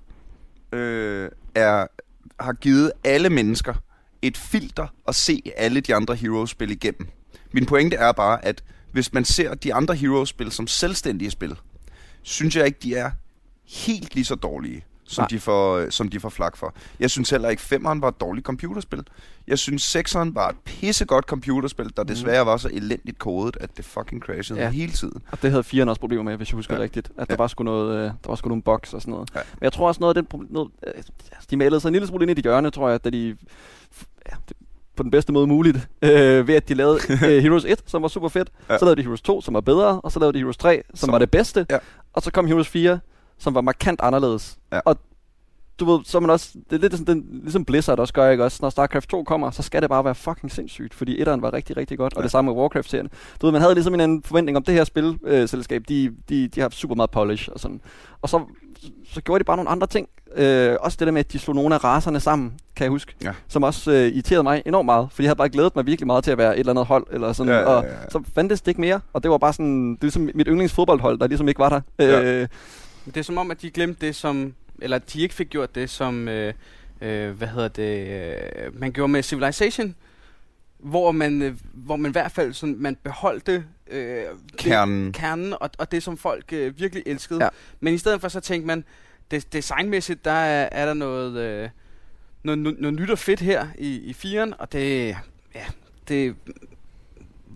[SPEAKER 1] øh, er, har givet alle mennesker et filter at se alle de andre Heroes-spil igennem. Min pointe er bare, at hvis man ser de andre Heroes-spil som selvstændige spil, synes jeg ikke, de er helt lige så dårlige, som,
[SPEAKER 3] Nej.
[SPEAKER 1] de får, øh, som de får flak for. Jeg synes heller ikke, 5'eren var et dårligt computerspil. Jeg synes, 6'eren var et pissegodt computerspil, der desværre var så elendigt kodet, at det fucking crashede
[SPEAKER 3] Ja.
[SPEAKER 1] hele tiden.
[SPEAKER 3] Og det havde 4'eren også problemer med, hvis jeg husker ja. Rigtigt. At der
[SPEAKER 1] Ja.
[SPEAKER 3] var sgu noget, øh, der var sgu nogle bugs og sådan noget.
[SPEAKER 1] Ja.
[SPEAKER 3] Men jeg tror også noget af den problem, noget, øh, de malede sig en lille smule ind i det hjørne, tror jeg, da de ja, på den bedste måde muligt, øh, ved at de lavede øh, Heroes 1, som var super fedt. Ja. Så lavede de Heroes 2, som var bedre, og så lavede de Heroes 3, som, som var det bedste.
[SPEAKER 1] Ja.
[SPEAKER 3] Og så kom Heroes 4, som var markant anderledes.
[SPEAKER 1] Ja.
[SPEAKER 3] Og du ved, så man også, det er lidt sådan, den, ligesom Blizzard også gør, ikke også? Når StarCraft 2 kommer, så skal det bare være fucking sindssygt, fordi etteren var rigtig, rigtig godt, og
[SPEAKER 1] Ja.
[SPEAKER 3] det samme med Warcraft-serien. Du ved, man havde ligesom en anden forventning om det her spilselskab, øh, selskab, de, de, de har super meget polish og sådan. Og så, så gjorde de bare nogle andre ting. Øh, også det der med, at de slog nogle af raserne sammen, kan jeg huske.
[SPEAKER 1] Ja.
[SPEAKER 3] Som også øh, irriterede mig enormt meget, fordi jeg havde bare glædet mig virkelig meget til at være et eller andet hold, eller sådan.
[SPEAKER 1] Ja, ja,
[SPEAKER 3] Og
[SPEAKER 1] ja, ja.
[SPEAKER 3] så fandtes det ikke mere, og det var bare sådan, det er ligesom mit yndlingsfodboldhold, der ligesom ikke var der.
[SPEAKER 1] Ja.
[SPEAKER 3] Øh,
[SPEAKER 2] Det er som om, at de glemte det som... Eller de ikke fik gjort det som... Øh, øh, hvad hedder det? Øh, man gjorde med Civilization. Hvor man, øh, hvor man i hvert fald sådan, man beholdte øh, det-
[SPEAKER 1] Kernen.
[SPEAKER 2] kernen og, og det, som folk øh, virkelig elskede.
[SPEAKER 3] Ja.
[SPEAKER 2] Men i stedet for så tænkte man, det, designmæssigt, der er, er der noget, øh, noget, noget, noget nyt og fedt her i, i firen, og det, ja, det,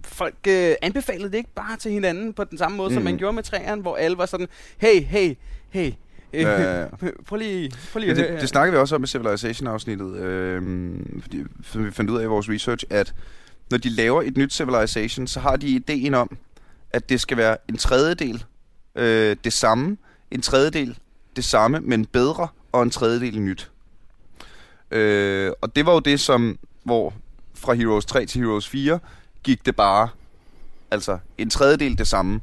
[SPEAKER 2] folk øh, anbefalede det ikke bare til hinanden på den samme måde, mm. som man
[SPEAKER 1] Mhm.
[SPEAKER 2] gjorde med træerne, hvor alle var sådan, hey, hey, hey, øh,
[SPEAKER 1] Ja, ja,
[SPEAKER 2] prøv lige, prøv lige
[SPEAKER 1] Ja, det,
[SPEAKER 2] her."
[SPEAKER 1] det snakker vi også om i Civilization-afsnittet, øhm, fordi for vi fandt ud af i vores research, at når de laver et nyt Civilization, så har de ideen om, at det skal være en tredjedel øh, det samme, en tredjedel det samme, men bedre, og en tredjedel nyt. Øh, og det var jo det, som, hvor fra Heroes 3 til Heroes 4, gik det bare, altså en tredjedel det samme,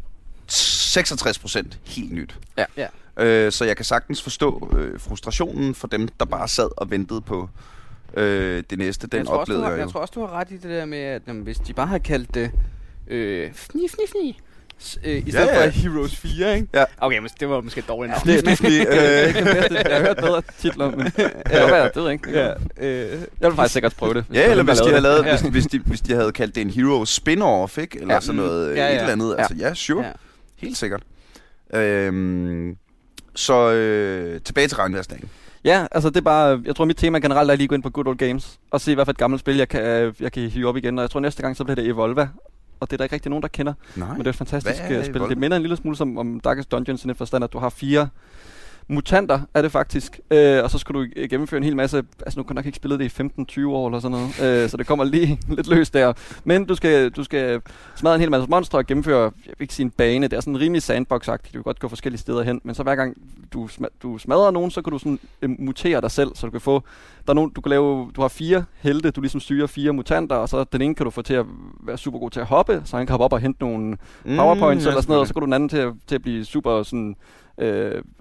[SPEAKER 1] 66% helt nyt.
[SPEAKER 2] Ja. ja.
[SPEAKER 1] Øh, så jeg kan sagtens forstå øh, frustrationen for dem, der bare sad og ventede på øh, det næste. Den
[SPEAKER 2] jeg, tror også, du
[SPEAKER 1] oplevede
[SPEAKER 2] har,
[SPEAKER 1] jeg
[SPEAKER 2] jeg
[SPEAKER 1] jo.
[SPEAKER 2] tror også, du har ret i det der med, at jamen, hvis de bare havde kaldt det øh, fni, fni, fni, s- øh, i stedet
[SPEAKER 1] Ja, ja.
[SPEAKER 2] for Heroes 4, ikke?
[SPEAKER 1] Ja.
[SPEAKER 2] Okay, men det var måske et dårligt navn.
[SPEAKER 1] Det, det, det,
[SPEAKER 3] det er
[SPEAKER 1] øh,
[SPEAKER 3] ikke bedste. Jeg har hørt bedre titler, men ja, det var det ved jeg ikke.
[SPEAKER 2] ja, øh,
[SPEAKER 3] Jeg vil faktisk sikkert prøve det.
[SPEAKER 1] ja, eller hvis de, havde lavet, hvis, hvis, de, hvis de havde kaldt det en Hero spin-off, ikke? Eller
[SPEAKER 3] Ja.
[SPEAKER 1] sådan noget, øh,
[SPEAKER 2] Ja, ja.
[SPEAKER 1] et eller andet.
[SPEAKER 3] Ja.
[SPEAKER 1] Altså, ja, sure.
[SPEAKER 2] ja.
[SPEAKER 1] Helt sikkert. Øhm, så øh, tilbage til regnværsdagen.
[SPEAKER 3] Ja, altså det er bare, jeg tror mit tema generelt er lige at gå ind på Good Old Games, og se hvad for et gammelt spil, jeg kan, jeg kan hive op igen, og jeg tror næste gang, så bliver det Evolva, og det er der ikke rigtig nogen, der kender,
[SPEAKER 1] Nej.
[SPEAKER 3] men det er et fantastisk
[SPEAKER 1] Hvad er
[SPEAKER 3] øh, spil.
[SPEAKER 1] Evolva?
[SPEAKER 3] Det minder en lille smule som om Darkest Dungeons i den forstand, at du har fire mutanter er det faktisk. Øh, og så skulle du gennemføre en hel masse... Altså nu kan du nok ikke spille det i 15-20 år eller sådan noget. Øh, så det kommer lige lidt løst der. Men du skal, du skal smadre en hel masse monstre og gennemføre, jeg vil ikke sige en bane. Det er sådan en rimelig sandbox-agtigt. Du kan godt gå forskellige steder hen. Men så hver gang du, sma- du smadrer nogen, så kan du sådan øh, mutere dig selv. Så du kan få... Der er nogen, du kan lave... Du har fire helte. Du ligesom styrer fire mutanter. Og så den ene kan du få til at være super god til at hoppe. Så han kan hoppe op og hente nogle powerpoints
[SPEAKER 1] Mm,
[SPEAKER 3] mm, eller sådan noget. Og så kan du den anden til at, til at blive super sådan øh,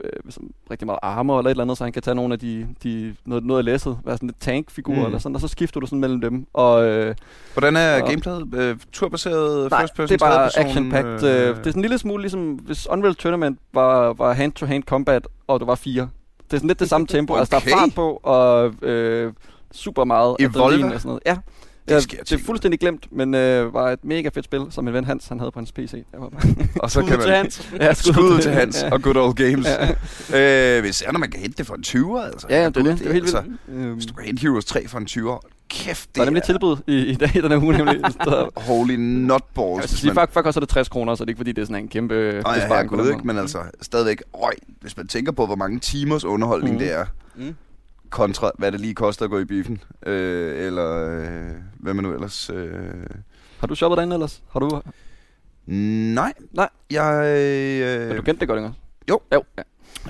[SPEAKER 3] øh, sådan rigtig meget armor eller et eller andet, så han kan tage nogle af de, de noget, noget af læsset, være sådan lidt tankfigur
[SPEAKER 1] Mm.
[SPEAKER 3] mm. eller sådan, og så skifter du sådan mellem dem. Og, øh,
[SPEAKER 1] Hvordan er
[SPEAKER 3] Og-
[SPEAKER 1] gameplayet? Øh, turbaseret,
[SPEAKER 3] nej,
[SPEAKER 1] first person,
[SPEAKER 3] det er bare action-packed. Øh, det er sådan en lille smule ligesom, hvis Unreal Tournament var, var hand-to-hand combat, og du var fire. Det er sådan lidt det samme tempo. Altså, der
[SPEAKER 1] Okay.
[SPEAKER 3] er fart på, og øh, super meget
[SPEAKER 1] Evolver?
[SPEAKER 3] adrenalin og sådan noget. Ja.
[SPEAKER 1] Det
[SPEAKER 3] Ja,
[SPEAKER 1] jeg
[SPEAKER 3] det er fuldstændig glemt, men øh, var et mega fedt spil, som min ven Hans han havde på hans PC. Jeg var
[SPEAKER 1] Og så kan
[SPEAKER 2] Skud til
[SPEAKER 1] man...
[SPEAKER 2] Hans.
[SPEAKER 3] ja,
[SPEAKER 1] Skud til Hans
[SPEAKER 3] Ja.
[SPEAKER 1] og Good Old Games.
[SPEAKER 3] Ja.
[SPEAKER 1] Øh, hvis er, når man kan hente det for en 20'er, altså.
[SPEAKER 3] Ja, ja, det det. Det er helt
[SPEAKER 1] altså,
[SPEAKER 3] vildt. Øhm,
[SPEAKER 1] Hvis du kan hente Heroes 3 for en 20'er, kæft, det
[SPEAKER 3] Der er nemlig tilbud i, i dag, den her uge nemlig. Så,
[SPEAKER 1] Holy nutballs.
[SPEAKER 3] jeg sige, fuck, fuck koster det 60 kroner, så det er ikke fordi, det er sådan en kæmpe
[SPEAKER 1] Nej, ja,
[SPEAKER 3] besparing den
[SPEAKER 1] ikke, men altså stadigvæk, røg, hvis man tænker på, hvor mange timers underholdning
[SPEAKER 3] Mhm.
[SPEAKER 1] det er,
[SPEAKER 2] Mm.
[SPEAKER 1] kontra hvad det lige koster at gå i biffen, øh, eller øh, hvad man nu ellers... Øh...
[SPEAKER 3] Har du shoppet derinde ellers? Har du,
[SPEAKER 1] Nej.
[SPEAKER 3] Nej.
[SPEAKER 1] Jeg...
[SPEAKER 3] øh,
[SPEAKER 1] Øh,
[SPEAKER 3] du kendte det godt, ikke?
[SPEAKER 1] Jo.
[SPEAKER 3] Jo,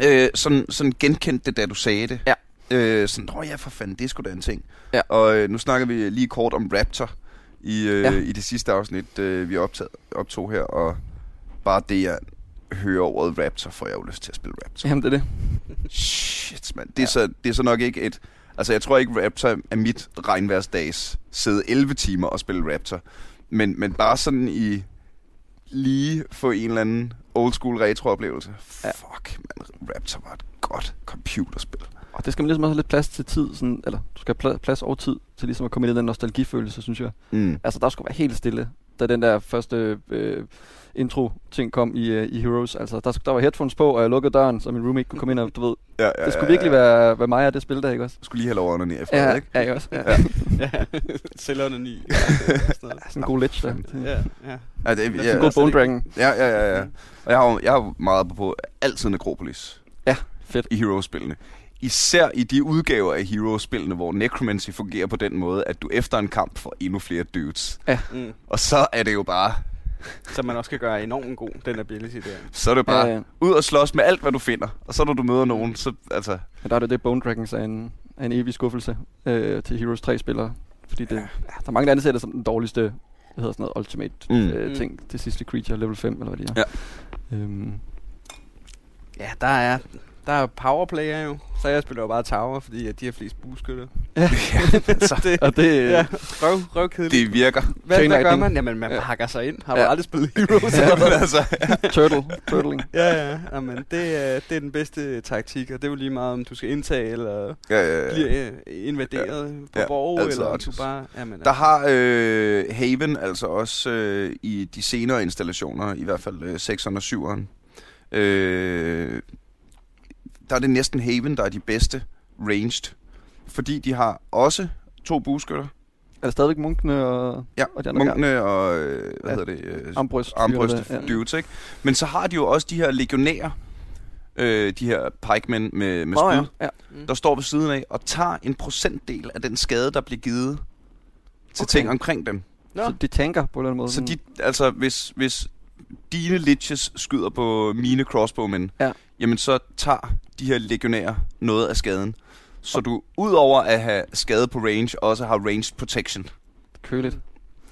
[SPEAKER 3] ja.
[SPEAKER 1] øh, sådan, sådan genkendte det, da du sagde det.
[SPEAKER 3] Ja.
[SPEAKER 1] Øh, sådan, åh ja, for fanden, det er sgu da en ting.
[SPEAKER 3] Ja.
[SPEAKER 1] Og øh, nu snakker vi lige kort om Raptor i, øh,
[SPEAKER 3] Ja.
[SPEAKER 1] i det sidste afsnit, øh, vi optag, optog her, og bare det, jeg hører ordet Raptor, får jeg jo lyst til at spille Raptor.
[SPEAKER 3] Jamen, det er det.
[SPEAKER 1] Shit, mand. Det, er så, det er så nok ikke et... Altså, jeg tror ikke, Raptor er mit regnværsdags sidde 11 timer og spille Raptor. Men, men bare sådan i lige få en eller anden old school retro-oplevelse.
[SPEAKER 3] Ja.
[SPEAKER 1] Fuck, man. Raptor var et godt computerspil.
[SPEAKER 3] Og det skal man ligesom også have lidt plads til tid, sådan, eller du skal have pla- plads og tid til ligesom at komme ind i den nostalgifølelse, synes jeg.
[SPEAKER 1] Mm.
[SPEAKER 3] Altså, der skulle være helt stille, da den der første øh, intro-ting kom i, øh, i Heroes. Altså, der, der var headphones på, og jeg lukkede døren, så min roommate kunne komme ind, og du ved,
[SPEAKER 1] Ja, ja,
[SPEAKER 3] det skulle virkelig være, være mig og det spil der, ikke også?
[SPEAKER 1] Jeg skulle lige have lov under efter,
[SPEAKER 3] Ja,
[SPEAKER 1] ikke?
[SPEAKER 3] ja, ikke også? Ja.
[SPEAKER 1] Ja.
[SPEAKER 2] ja, sælgerne ni. Ja, sådan
[SPEAKER 3] en god ledge der.
[SPEAKER 2] Ja, ja.
[SPEAKER 1] Ja, det,
[SPEAKER 3] Ja,
[SPEAKER 1] ja,
[SPEAKER 3] en god Bone Dragon.
[SPEAKER 1] ja, ja, ja, ja. Og jeg har, jo- jeg har meget på altid Necropolis.
[SPEAKER 3] Ja, fedt.
[SPEAKER 1] i Heroes-spillene. Især i de udgaver af Heroes-spillene, hvor Necromancy fungerer på den måde, at du efter en kamp får endnu flere dudes.
[SPEAKER 2] Mm.
[SPEAKER 1] Og så er det jo bare,
[SPEAKER 2] Så man også skal gøre enormt god, den ability der.
[SPEAKER 1] så er det bare
[SPEAKER 3] Ja, ja.
[SPEAKER 1] ud og slås med alt, hvad du finder. Og så når du møder nogen, så altså...
[SPEAKER 3] Men der er det det, Bone Dragons er en, er en evig skuffelse øh, til Heroes 3-spillere. Fordi det, ja. der er mange, der anser det som den dårligste hvad hedder sådan noget, ultimate
[SPEAKER 1] Mm.
[SPEAKER 3] mm. øh,
[SPEAKER 2] Mm.
[SPEAKER 3] ting. Det sidste creature, level 5, eller hvad det er.
[SPEAKER 1] Ja.
[SPEAKER 3] Øhm,
[SPEAKER 2] Ja, der er, der er powerplayer jo. Så jeg spiller jo bare tower, fordi at de har flest bueskytter.
[SPEAKER 3] ja,
[SPEAKER 1] altså,
[SPEAKER 2] det,
[SPEAKER 3] og det,
[SPEAKER 2] ja, røv, røv kedeligt.
[SPEAKER 1] det virker.
[SPEAKER 2] Hvad, hvad
[SPEAKER 3] Chain
[SPEAKER 2] gør
[SPEAKER 3] lightning.
[SPEAKER 2] man? Jamen, man
[SPEAKER 3] Ja.
[SPEAKER 2] hakker sig ind. Har
[SPEAKER 3] Ja.
[SPEAKER 2] du aldrig spillet Heroes?
[SPEAKER 3] Ja.
[SPEAKER 1] Men altså,
[SPEAKER 3] turtle, turtling.
[SPEAKER 2] ja, ja. Jamen, det, er, det er den bedste taktik, og det er jo lige meget, om du skal indtage eller
[SPEAKER 1] ja, ja, ja.
[SPEAKER 2] bliver øh, invaderet på
[SPEAKER 1] Ja,
[SPEAKER 2] borg,
[SPEAKER 1] altid
[SPEAKER 2] eller om du bare... Jamen,
[SPEAKER 1] Der har øh, Haven altså også øh, i de senere installationer, i hvert fald øh, 6'eren og 7'eren, øh, der er det næsten Haven, der er de bedste ranged. Fordi de har også to bueskytter.
[SPEAKER 3] Er det stadigvæk munkene og,
[SPEAKER 1] Ja,
[SPEAKER 3] og de andre
[SPEAKER 1] munkene og, øh, hvad
[SPEAKER 3] Ja.
[SPEAKER 1] hedder det? Øh,
[SPEAKER 3] armbryst?
[SPEAKER 1] armbryste
[SPEAKER 3] Ja.
[SPEAKER 1] dudes, ikke? Men så har de jo også de her legionærer, øh, de her pikemen med, med
[SPEAKER 3] Nå,
[SPEAKER 1] spyd,
[SPEAKER 3] ja. ja.
[SPEAKER 2] Mm.
[SPEAKER 1] der står ved siden af og tager en procentdel af den skade, der bliver givet til
[SPEAKER 3] Okay.
[SPEAKER 1] ting omkring dem.
[SPEAKER 2] Nå.
[SPEAKER 3] Så de tanker på en eller anden måde.
[SPEAKER 1] Så de, altså, hvis, hvis dine liches skyder på mine crossbowmen,
[SPEAKER 3] Ja.
[SPEAKER 1] Jamen så tager de her legionærer noget af skaden. Så du udover at have skade på range, også har ranged protection.
[SPEAKER 3] Køligt.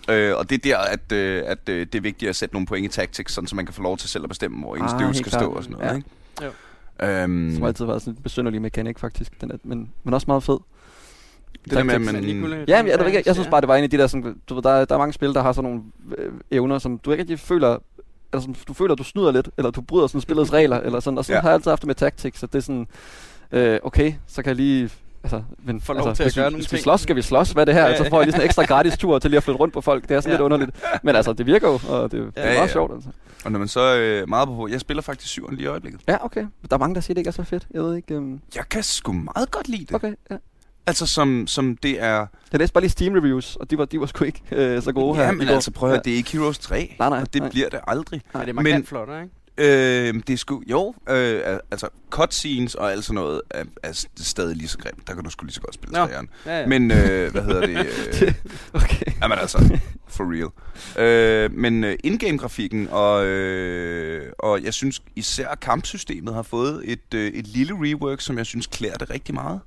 [SPEAKER 1] Øh, og det er der, at, øh, at øh, det er vigtigt at sætte nogle point i tactics, sådan så man kan få lov til selv at bestemme, hvor ens
[SPEAKER 3] Ah,
[SPEAKER 1] dude skal
[SPEAKER 3] klart.
[SPEAKER 1] stå og sådan noget.
[SPEAKER 3] Ja.
[SPEAKER 1] Ikke?
[SPEAKER 2] Jo.
[SPEAKER 1] Øhm,
[SPEAKER 3] Som altid har været sådan en besynderlig mekanik, faktisk. Den er, men, men også meget fed.
[SPEAKER 1] det der med, at man,
[SPEAKER 3] Ja, men jeg, jeg, jeg synes bare, det var en af de der, sådan, du ved, der, der er mange spil, der har sådan nogle øh, evner, som du ikke rigtig føler, eller som du føler, du snyder lidt, eller du bryder sådan spillets regler, eller sådan, og sådan
[SPEAKER 1] Ja.
[SPEAKER 3] ja. har jeg altid haft det med tactics, så det er sådan, øh, okay, så kan jeg lige, altså, men,
[SPEAKER 2] Få lov
[SPEAKER 3] altså,
[SPEAKER 2] til at gøre
[SPEAKER 3] vi-
[SPEAKER 2] nogle
[SPEAKER 3] vi
[SPEAKER 2] ting.
[SPEAKER 3] slås, skal vi slås, hvad er det her,
[SPEAKER 2] Ja,
[SPEAKER 3] ja, så får jeg lige sådan en ekstra gratis tur til lige at flytte rundt på folk, det er sådan
[SPEAKER 2] Ja.
[SPEAKER 3] lidt underligt, men altså, det virker jo, og det, det er
[SPEAKER 1] Ja,
[SPEAKER 3] meget
[SPEAKER 1] ja.
[SPEAKER 3] sjovt, altså.
[SPEAKER 1] og når man så øh, meget på, jeg spiller faktisk syveren lige i øjeblikket.
[SPEAKER 3] Ja, okay, der er mange, der siger, det ikke er så fedt, jeg ved ikke, um,
[SPEAKER 1] Jeg kan sgu meget godt lide det.
[SPEAKER 3] okay, ja.
[SPEAKER 1] Altså som, som det er...
[SPEAKER 3] Jeg læste bare lige Steam reviews, og de var, de var sgu ikke øh, så gode her.
[SPEAKER 1] Ja, men altså prøv at høre, det er ikke Heroes 3.
[SPEAKER 3] Nej, nej,
[SPEAKER 1] Og det
[SPEAKER 3] nej.
[SPEAKER 1] bliver det aldrig.
[SPEAKER 2] Nej, det er
[SPEAKER 1] Men-
[SPEAKER 2] markant flottere, ikke?
[SPEAKER 1] Øh, det er sgu, jo, øh, al- altså cutscenes og alt sådan noget er, er stadig lige så grimt. Der kan du sgu lige så godt spille træerne.
[SPEAKER 2] Ja, ja.
[SPEAKER 1] Men, øh, hvad hedder det? Øh,
[SPEAKER 3] Okay.
[SPEAKER 1] jamen altså, for real. Øh, men øh, in-game-grafikken, og, øh, og jeg synes især kampsystemet har fået et, øh, et lille rework, som jeg synes klæder det rigtig meget.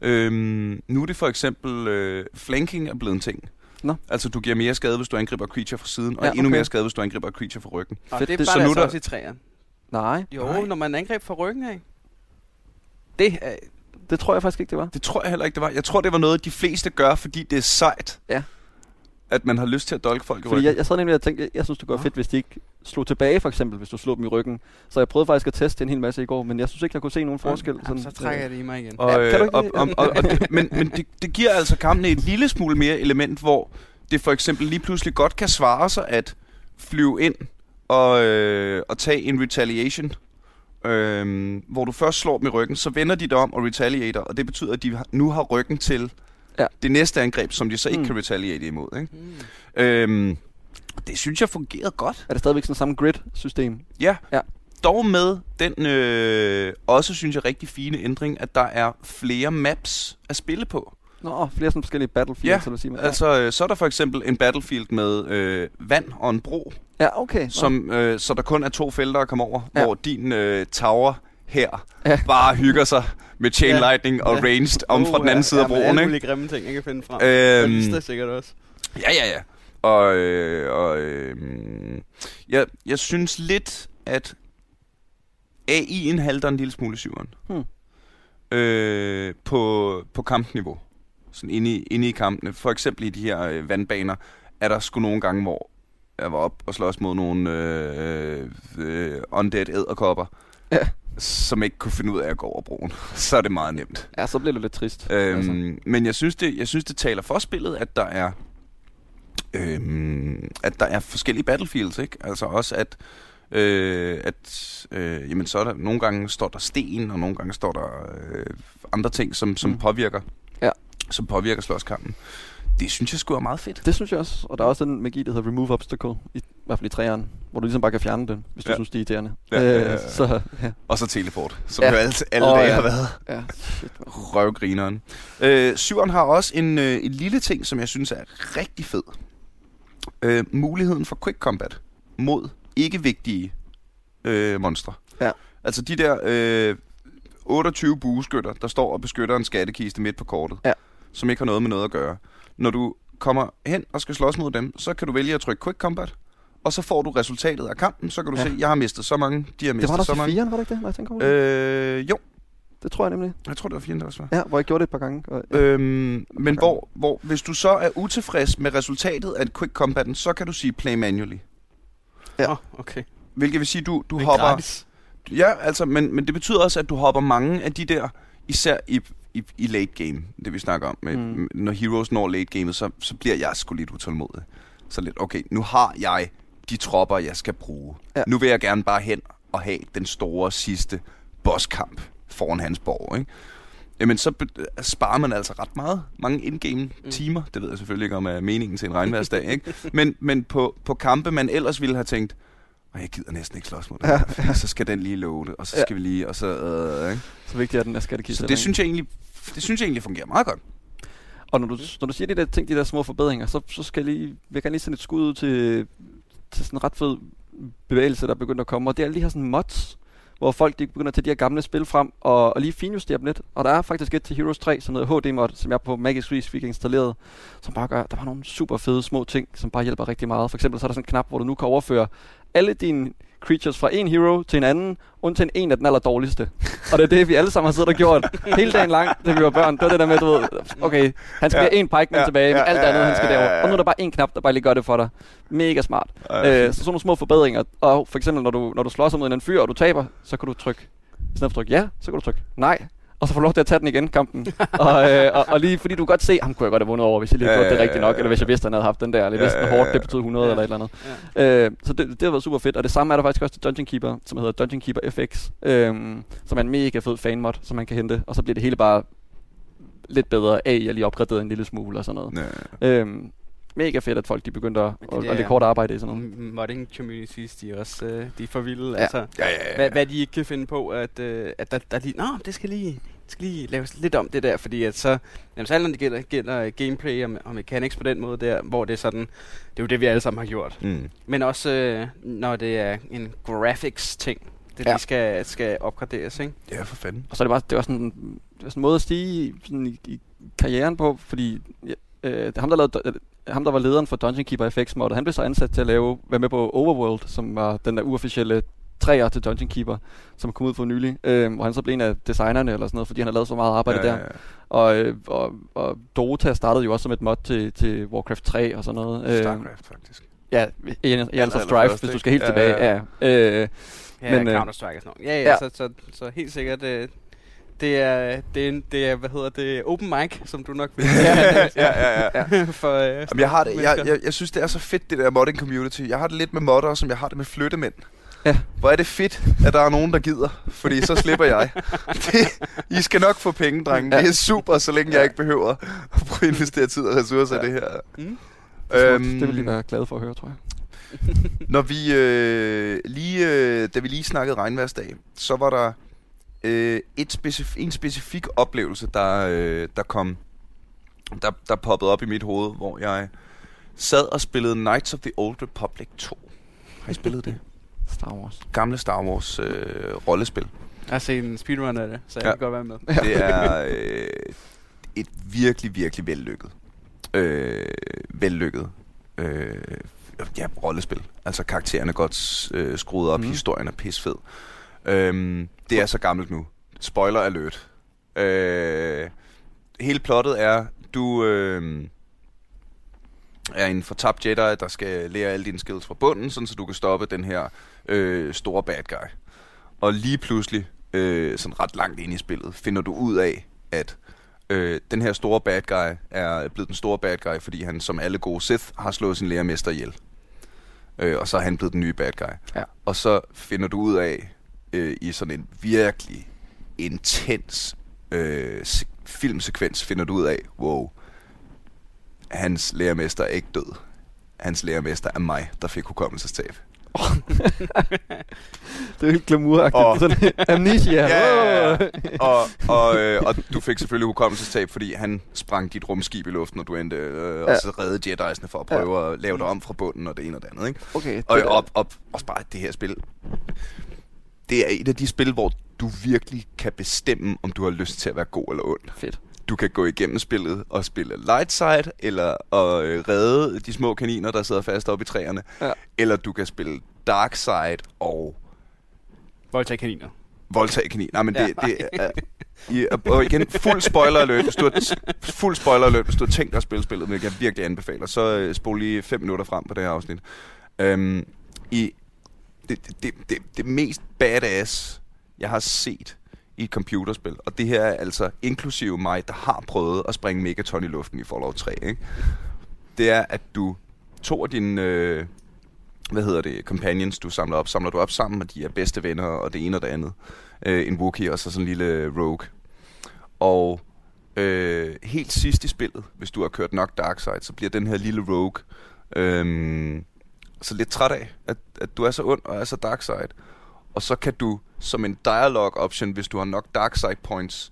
[SPEAKER 1] Øhm, nu er det for eksempel, øh, flanking er blevet en ting.
[SPEAKER 3] Nå.
[SPEAKER 1] Altså, du giver mere skade, hvis du angriber creature fra siden, og
[SPEAKER 3] Ja,
[SPEAKER 1] endnu
[SPEAKER 3] okay.
[SPEAKER 1] mere skade, hvis du angriber creature fra ryggen.
[SPEAKER 2] Og
[SPEAKER 3] Fedt,
[SPEAKER 2] det er bare
[SPEAKER 1] så nu
[SPEAKER 2] altså
[SPEAKER 1] der-
[SPEAKER 2] også i træerne.
[SPEAKER 3] Nej,
[SPEAKER 2] Jo,
[SPEAKER 1] Nej.
[SPEAKER 2] når man angreb fra ryggen af. Det er...
[SPEAKER 3] det tror jeg faktisk ikke, det var.
[SPEAKER 1] Det tror jeg heller ikke, det var. Jeg tror, det var noget, de fleste gør, fordi det er sejt.
[SPEAKER 3] Ja.
[SPEAKER 1] At man har lyst til at dolke folk i
[SPEAKER 3] Fordi
[SPEAKER 1] ryggen.
[SPEAKER 3] jeg, jeg sad nemlig og tænkte, jeg, jeg synes, det være
[SPEAKER 1] Nå.
[SPEAKER 3] fedt, hvis de ikke slog tilbage, for eksempel, hvis du slog dem i ryggen. Så jeg prøvede faktisk at teste en hel masse i går, men jeg synes ikke, jeg kunne se nogen forskel.
[SPEAKER 2] Jamen, så trækker jeg det i mig igen.
[SPEAKER 1] Og,
[SPEAKER 3] Ja,
[SPEAKER 1] øh,
[SPEAKER 3] kan du ikke
[SPEAKER 1] og, og, og, og det, men men det, det giver altså kampene et lille smule mere element, hvor det for eksempel lige pludselig godt kan svare sig at flyve ind og, øh, og tage en retaliation. Øhm, hvor du først slår dem i ryggen, så vender de dig om og retaliater, og det betyder, at de nu har ryggen til
[SPEAKER 3] Ja.
[SPEAKER 1] det næste angreb, som de så ikke
[SPEAKER 3] Mm.
[SPEAKER 1] kan retaliate imod. Ikke?
[SPEAKER 2] Mm.
[SPEAKER 1] Øhm, det synes jeg fungerede godt.
[SPEAKER 3] Er det stadigvæk sådan samme grid-system?
[SPEAKER 1] Ja.
[SPEAKER 3] Ja.
[SPEAKER 1] Dog med den øh, også, synes jeg, rigtig fine ændring, at der er flere maps at spille på.
[SPEAKER 3] Nå, flere sådan forskellige battlefields,
[SPEAKER 1] Ja,
[SPEAKER 3] eller sige man.
[SPEAKER 1] Altså, øh, så er der for eksempel en battlefield med øh, vand og en bro,
[SPEAKER 3] ja, okay.
[SPEAKER 1] Som, øh, så der kun er to felter at komme over,
[SPEAKER 3] Ja.
[SPEAKER 1] ja. hvor din øh, tower her
[SPEAKER 3] Ja.
[SPEAKER 1] bare hygger sig med chain
[SPEAKER 2] Ja.
[SPEAKER 1] lightning og
[SPEAKER 2] Ja.
[SPEAKER 1] ranged om fra den anden side af broen.
[SPEAKER 2] Alle
[SPEAKER 1] Ikke?
[SPEAKER 2] mulige grimme ting, jeg kan finde frem.
[SPEAKER 1] Øhm,
[SPEAKER 2] Ballister sikkert også.
[SPEAKER 1] Ja, ja, ja. Og, øh, og øh, jeg, jeg synes lidt, at AI'en halter en lille smule i syveren.
[SPEAKER 3] Hmm.
[SPEAKER 1] Øh, på, på kampniveau. Sådan inde i, inde i kampene. For eksempel i de her øh, vandbaner, er der sgu nogle gange, hvor jeg var op og slås mod nogle øh, øh, undead æderkopper,
[SPEAKER 3] Ja.
[SPEAKER 1] som ikke kunne finde ud af at gå over broen. Så er det meget nemt.
[SPEAKER 3] Ja, så bliver det lidt trist.
[SPEAKER 1] Øhm,
[SPEAKER 3] altså.
[SPEAKER 1] Men jeg synes, det, jeg synes, det taler for spillet, at der er øhm, at der er forskellige battlefields, ikke? Altså også at øh, at øh, jamen så er der nogle gange står der sten, og nogle gange står der øh, andre ting, som, som
[SPEAKER 3] Mm.
[SPEAKER 1] påvirker
[SPEAKER 3] Ja.
[SPEAKER 1] som påvirker slåskampen. Det synes jeg skulle er meget fedt.
[SPEAKER 3] Det synes jeg også. Og der er også den magi, der hedder Remove Obstacle, i hvert fald i træerne, hvor du ligesom bare kan fjerne den, hvis du
[SPEAKER 1] Ja.
[SPEAKER 3] synes, det er irriterende.
[SPEAKER 1] Ja, ja, ja, ja.
[SPEAKER 3] Øh, så, ja.
[SPEAKER 1] Og så teleport, som
[SPEAKER 3] Ja.
[SPEAKER 1] jo alle, alle oh, dage
[SPEAKER 3] ja.
[SPEAKER 1] har været.
[SPEAKER 3] ja.
[SPEAKER 1] Røvgrineren. Øh, syveren har også en, øh, en lille ting, som jeg synes er rigtig fed. Øh, muligheden for quick combat mod ikke-vigtige øh, monstre.
[SPEAKER 3] Ja.
[SPEAKER 1] Altså de der øh, 28 bueskytter, der står og beskytter en skattekiste midt på kortet,
[SPEAKER 3] Ja.
[SPEAKER 1] som ikke har noget med noget at gøre. Når du kommer hen og skal slås mod dem, så kan du vælge at trykke quick combat, og så får du resultatet af kampen, så kan du
[SPEAKER 3] Ja.
[SPEAKER 1] se, jeg har mistet så mange, de har
[SPEAKER 3] Det
[SPEAKER 1] mistet
[SPEAKER 3] var der
[SPEAKER 1] så
[SPEAKER 3] til
[SPEAKER 1] mange.
[SPEAKER 3] firen, var det ikke det, når jeg tænker over det?
[SPEAKER 1] Øh, jo,
[SPEAKER 3] Det tror jeg nemlig.
[SPEAKER 1] jeg tror det var fjenden, der også var.
[SPEAKER 3] Ja, hvor jeg gjorde det et par gange. Og, ja.
[SPEAKER 1] Øhm, men
[SPEAKER 3] gange.
[SPEAKER 1] hvor, hvor, hvis du så er utilfreds med resultatet af et quick combaten, så kan du sige play manually.
[SPEAKER 3] Ja.
[SPEAKER 2] Oh, okay.
[SPEAKER 1] Hvilket vil sige, du, du
[SPEAKER 2] Det er
[SPEAKER 1] hopper...
[SPEAKER 2] gratis.
[SPEAKER 1] Ja, altså, men, men det betyder også, at du hopper mange af de der, især i, i, i late game, det vi snakker om. Med,
[SPEAKER 3] Mm.
[SPEAKER 1] mm. Når heroes når late gamet, så, så bliver jeg sgu lidt utålmodig. Så lidt, okay, nu har jeg de tropper, jeg skal bruge.
[SPEAKER 3] Ja.
[SPEAKER 1] Nu vil jeg gerne bare hen og have den store sidste bosskamp foran hans borg, ikke? Jamen, så sparer man altså ret meget. Mange indgame
[SPEAKER 2] Mm.
[SPEAKER 1] timer. Det ved jeg selvfølgelig ikke, om er meningen til en regnværsdag, ikke? Men, men på, på kampe, man ellers ville have tænkt, og jeg gider næsten ikke slås mod den.
[SPEAKER 3] Ja,
[SPEAKER 1] Ja, Så skal den lige love det, og så
[SPEAKER 3] Ja.
[SPEAKER 1] skal vi lige, og så... Øh, ikke?
[SPEAKER 3] Så vigtigt er den der skattekiste.
[SPEAKER 1] Så det synes jeg egentlig, det synes jeg egentlig fungerer meget godt.
[SPEAKER 3] Og når du, når du siger de der ting, de der små forbedringer, så, så skal jeg lige, jeg gerne lige sende et skud ud til, til sådan en ret fed bevægelse, der er begyndt at komme. Og det er alle de her sådan mods, hvor folk de begynder at tage de her gamle spil frem og, og lige finjustere dem lidt. Og der er faktisk et til Heroes 3, som hedder HD-mod, som jeg på Magic Suisse fik installeret, som bare gør, der var nogle super fede små ting, som bare hjælper rigtig meget. For eksempel så er der sådan en knap, hvor du nu kan overføre alle dine creatures fra en hero til en anden, undtagen en af den aller dårligste. og det er det, vi alle sammen har siddet og gjort hele dagen lang, da vi var børn. Det var det der med, du ved, okay, han skal
[SPEAKER 1] Ja.
[SPEAKER 3] have en pikeman
[SPEAKER 1] Ja,
[SPEAKER 3] tilbage, men alt andet, han skal derover. Og nu er der bare en knap, der bare lige gør det for dig. Mega smart.
[SPEAKER 1] Ja,
[SPEAKER 3] Øh, så sådan nogle små forbedringer. Og for eksempel, når du, når du slås mod en fyr, og du taber, så kan du trykke, i stedet for at trykke ja, så kan du trykke nej. Og så får du lov til at tage den igen, kampen. og, øh, og, og, lige fordi du kan godt se, ham kunne jeg godt have vundet over, hvis jeg lige havde
[SPEAKER 1] Ja,
[SPEAKER 3] gjort det
[SPEAKER 1] ja,
[SPEAKER 3] rigtigt nok,
[SPEAKER 1] ja,
[SPEAKER 3] eller hvis jeg
[SPEAKER 1] ja.
[SPEAKER 3] vidste, at han havde haft den der, eller hvis
[SPEAKER 1] Ja,
[SPEAKER 3] den
[SPEAKER 1] ja,
[SPEAKER 3] hårdt,
[SPEAKER 1] ja.
[SPEAKER 3] det betød 100
[SPEAKER 2] Ja.
[SPEAKER 3] eller et eller andet.
[SPEAKER 2] Ja.
[SPEAKER 3] Øh, så det, det har været super fedt, og det samme er der faktisk også til Dungeon Keeper, som hedder Dungeon Keeper FX, øh, som er en mega fed fanmod, som man kan hente, og så bliver det hele bare lidt bedre af, jeg lige opgraderet en lille smule og sådan noget.
[SPEAKER 1] Ja.
[SPEAKER 3] Øhm, mega fedt, at folk de begyndte at, at,
[SPEAKER 2] det
[SPEAKER 3] at lægge hårdt arbejde i sådan noget.
[SPEAKER 2] Modding communities, de er også øh, de er for vilde.
[SPEAKER 3] Ja.
[SPEAKER 2] Altså,
[SPEAKER 1] Ja, ja, ja.
[SPEAKER 2] hvad, hvad de ikke kan finde på, at, øh, at der, der lige, Nå, det skal lige, skal lige laves lidt om det der, fordi at så, jamen, så når det gælder, gælder gameplay og, og mechanics på den måde der, hvor det er sådan, det er jo det, vi alle sammen har gjort.
[SPEAKER 1] Mm.
[SPEAKER 2] Men også, øh, når det er en graphics-ting, det
[SPEAKER 3] Ja.
[SPEAKER 2] ja. skal, skal opgraderes, ikke?
[SPEAKER 1] Ja, for fanden.
[SPEAKER 3] Og så er det bare det var sådan, det var sådan en måde at stige sådan i, i karrieren på, fordi ja, øh, det er ham, der lavede, øh, ham, der var lederen for Dungeon Keeper FX mod, han blev så ansat til at lave, være med på Overworld, som var den der uofficielle træer til Dungeon Keeper, som kom ud for nylig, øh, hvor han så blev en af designerne eller sådan noget, fordi han har lavet så meget arbejde
[SPEAKER 1] ja,
[SPEAKER 3] der.
[SPEAKER 1] ja, ja.
[SPEAKER 3] Og, øh, og, og Dota startede jo også som et mod til, til Warcraft 3 og sådan noget. Øh,
[SPEAKER 1] Starcraft, faktisk.
[SPEAKER 3] Ja, i Alliance of Strife, hvis du skal helt
[SPEAKER 1] Ja,
[SPEAKER 3] tilbage.
[SPEAKER 1] ja,
[SPEAKER 3] Ja, ja. Øh,
[SPEAKER 2] Ja,
[SPEAKER 3] Men, øh,
[SPEAKER 2] Counter-Strike og sådan noget. Ja, ja,
[SPEAKER 3] ja.
[SPEAKER 2] Så, så, så helt sikkert, øh, det er, det er, det er, hvad hedder det, open mic, som du nok vil
[SPEAKER 1] ja, ja, ja.
[SPEAKER 2] ja. for øh,
[SPEAKER 1] Jamen, jeg, har det, jeg, jeg, jeg synes, det er så fedt, det der modding community. Jeg har det lidt med modder, som jeg har det med flyttemænd.
[SPEAKER 3] Ja.
[SPEAKER 1] Hvor er det fedt, at der er nogen, der gider. Fordi så slipper jeg. Det, I skal nok få penge, drenge.
[SPEAKER 3] Ja.
[SPEAKER 1] Det er super, så længe jeg ikke behøver at investere tid og ressourcer i
[SPEAKER 3] Ja.
[SPEAKER 1] det her.
[SPEAKER 2] Mm.
[SPEAKER 3] øhm, det vil de være glade for at høre, tror jeg.
[SPEAKER 1] Når vi øh, lige, øh, da vi lige snakkede regnværsdag, så var der øh, et specif- en specifik oplevelse, der, øh, der kom, der, der poppede op i mit hoved, hvor jeg sad og spillede Knights of the Old Republic 2. Har I spillet det?
[SPEAKER 3] Star Wars.
[SPEAKER 1] Gamle Star Wars øh, rollespil.
[SPEAKER 2] Jeg har set en speedrun af det, så jeg
[SPEAKER 1] Ja.
[SPEAKER 2] kan godt være med.
[SPEAKER 1] Det er øh, et virkelig, virkelig vellykket. Øh, vellykket. Øh, ja, rollespil. Altså karaktererne er godt øh, skruet op, mm. historien er pisfed. Øhm, det er så gammelt nu. Spoiler alert. Øh, hele plottet er, du øh, er en fortabt Jedi, der skal lære alle dine skills fra bunden, sådan så du kan stoppe den her øh, store bad guy. Og lige pludselig, øh, sådan ret langt ind i spillet, finder du ud af, at øh, den her store bad guy er blevet den store bad guy, fordi han som alle gode Sith har slået sin lærermester ihjel. Øh, og så er han blevet den nye bad guy.
[SPEAKER 3] Ja.
[SPEAKER 1] Og så finder du ud af, øh, i sådan en virkelig intens øh, se- filmsekvens, finder du ud af, wow, hans lærermester er ikke død. Hans lærermester er mig, der fik hukommelsestab.
[SPEAKER 3] Det er helt glamouragtigt.
[SPEAKER 1] Og-
[SPEAKER 3] Sådan, amnesia.
[SPEAKER 1] Ja, ja, ja.
[SPEAKER 3] Åh.
[SPEAKER 1] og, og, øh, og du fik selvfølgelig hukommelsestab, fordi han sprang dit rumskib i luften, og du endte øh, og
[SPEAKER 3] Ja.
[SPEAKER 1] så reddede Jedi'sne for at prøve at lave det om fra bunden, og det ene og det andet. Ikke?
[SPEAKER 3] Okay,
[SPEAKER 1] Og
[SPEAKER 3] det er-
[SPEAKER 1] op, op, også bare det her spil. Det er et af de spil, hvor du virkelig kan bestemme, om du har lyst til at være god eller ond.
[SPEAKER 3] fedt.
[SPEAKER 1] Du kan gå igennem spillet og spille light side, eller at øh, redde de små kaniner, der sidder fast oppe i træerne.
[SPEAKER 3] Ja.
[SPEAKER 1] Eller du kan spille dark side og
[SPEAKER 2] Voldtag kaniner.
[SPEAKER 1] voldtage kanin. Nej, men det,
[SPEAKER 2] Ja.
[SPEAKER 1] det er... I, og igen, fuld spoiler alert, hvis du har, fuld spoiler alert, hvis du har tænkt dig at spille spillet, hvilket jeg virkelig anbefaler, så øh, spol lige fem minutter frem på det her afsnit. Øhm, i det, det, det, det, det mest badass, jeg har set i et computerspil, og det her er altså inklusive mig, der har prøvet at springe Megaton i luften i Fallout 3, ikke? det er, at du to af dine, øh, hvad hedder det, companions, du samler op, samler du op sammen med de her bedste venner, og det ene og det andet. Øh, en Wookiee og så sådan en lille rogue. Og øh, helt sidst i spillet, hvis du har kørt nok dark side, så bliver den her lille rogue øh, så lidt træt af, at, at du er så ond og er så dark side. Og så kan du som en dialogue option, hvis du har nok dark side points,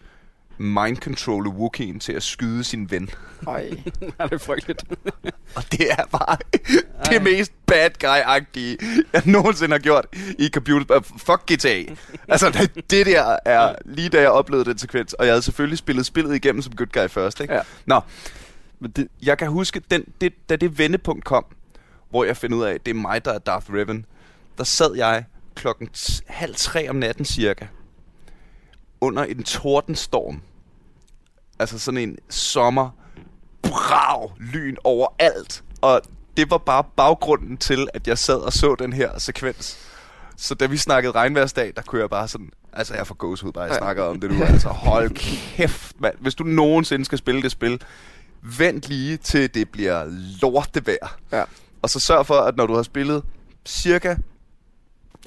[SPEAKER 1] mind control Wookiee'en til at skyde sin ven.
[SPEAKER 3] Ej.
[SPEAKER 2] er det frygteligt.
[SPEAKER 1] Og det er bare det mest bad guy-agtige, jeg nogensinde har gjort i computer. Fuck GTA. Altså, det, det der er lige da jeg oplevede den sekvens, og jeg havde selvfølgelig spillet spillet igennem som good guy først, ikke?
[SPEAKER 3] Ja.
[SPEAKER 1] Nå,
[SPEAKER 3] Men det,
[SPEAKER 1] jeg kan huske, den, det, da det vendepunkt kom, hvor jeg finder ud af, at det er mig, der er Darth Revan, der sad jeg klokken halv tre om natten cirka, under en tordenstorm. Altså sådan en sommer, brav, lyn overalt. Og det var bare baggrunden til, at jeg sad og så den her sekvens. Så da vi snakkede regnværsdag, der kunne jeg bare sådan... Altså, jeg får gåsehud bare, jeg
[SPEAKER 3] Ja.
[SPEAKER 1] snakker om det nu. Altså, hold kæft, mand. Hvis du nogensinde skal spille det spil, vent lige til det bliver lortevejr.
[SPEAKER 3] Ja.
[SPEAKER 1] Og så sørg for, at når du har spillet cirka,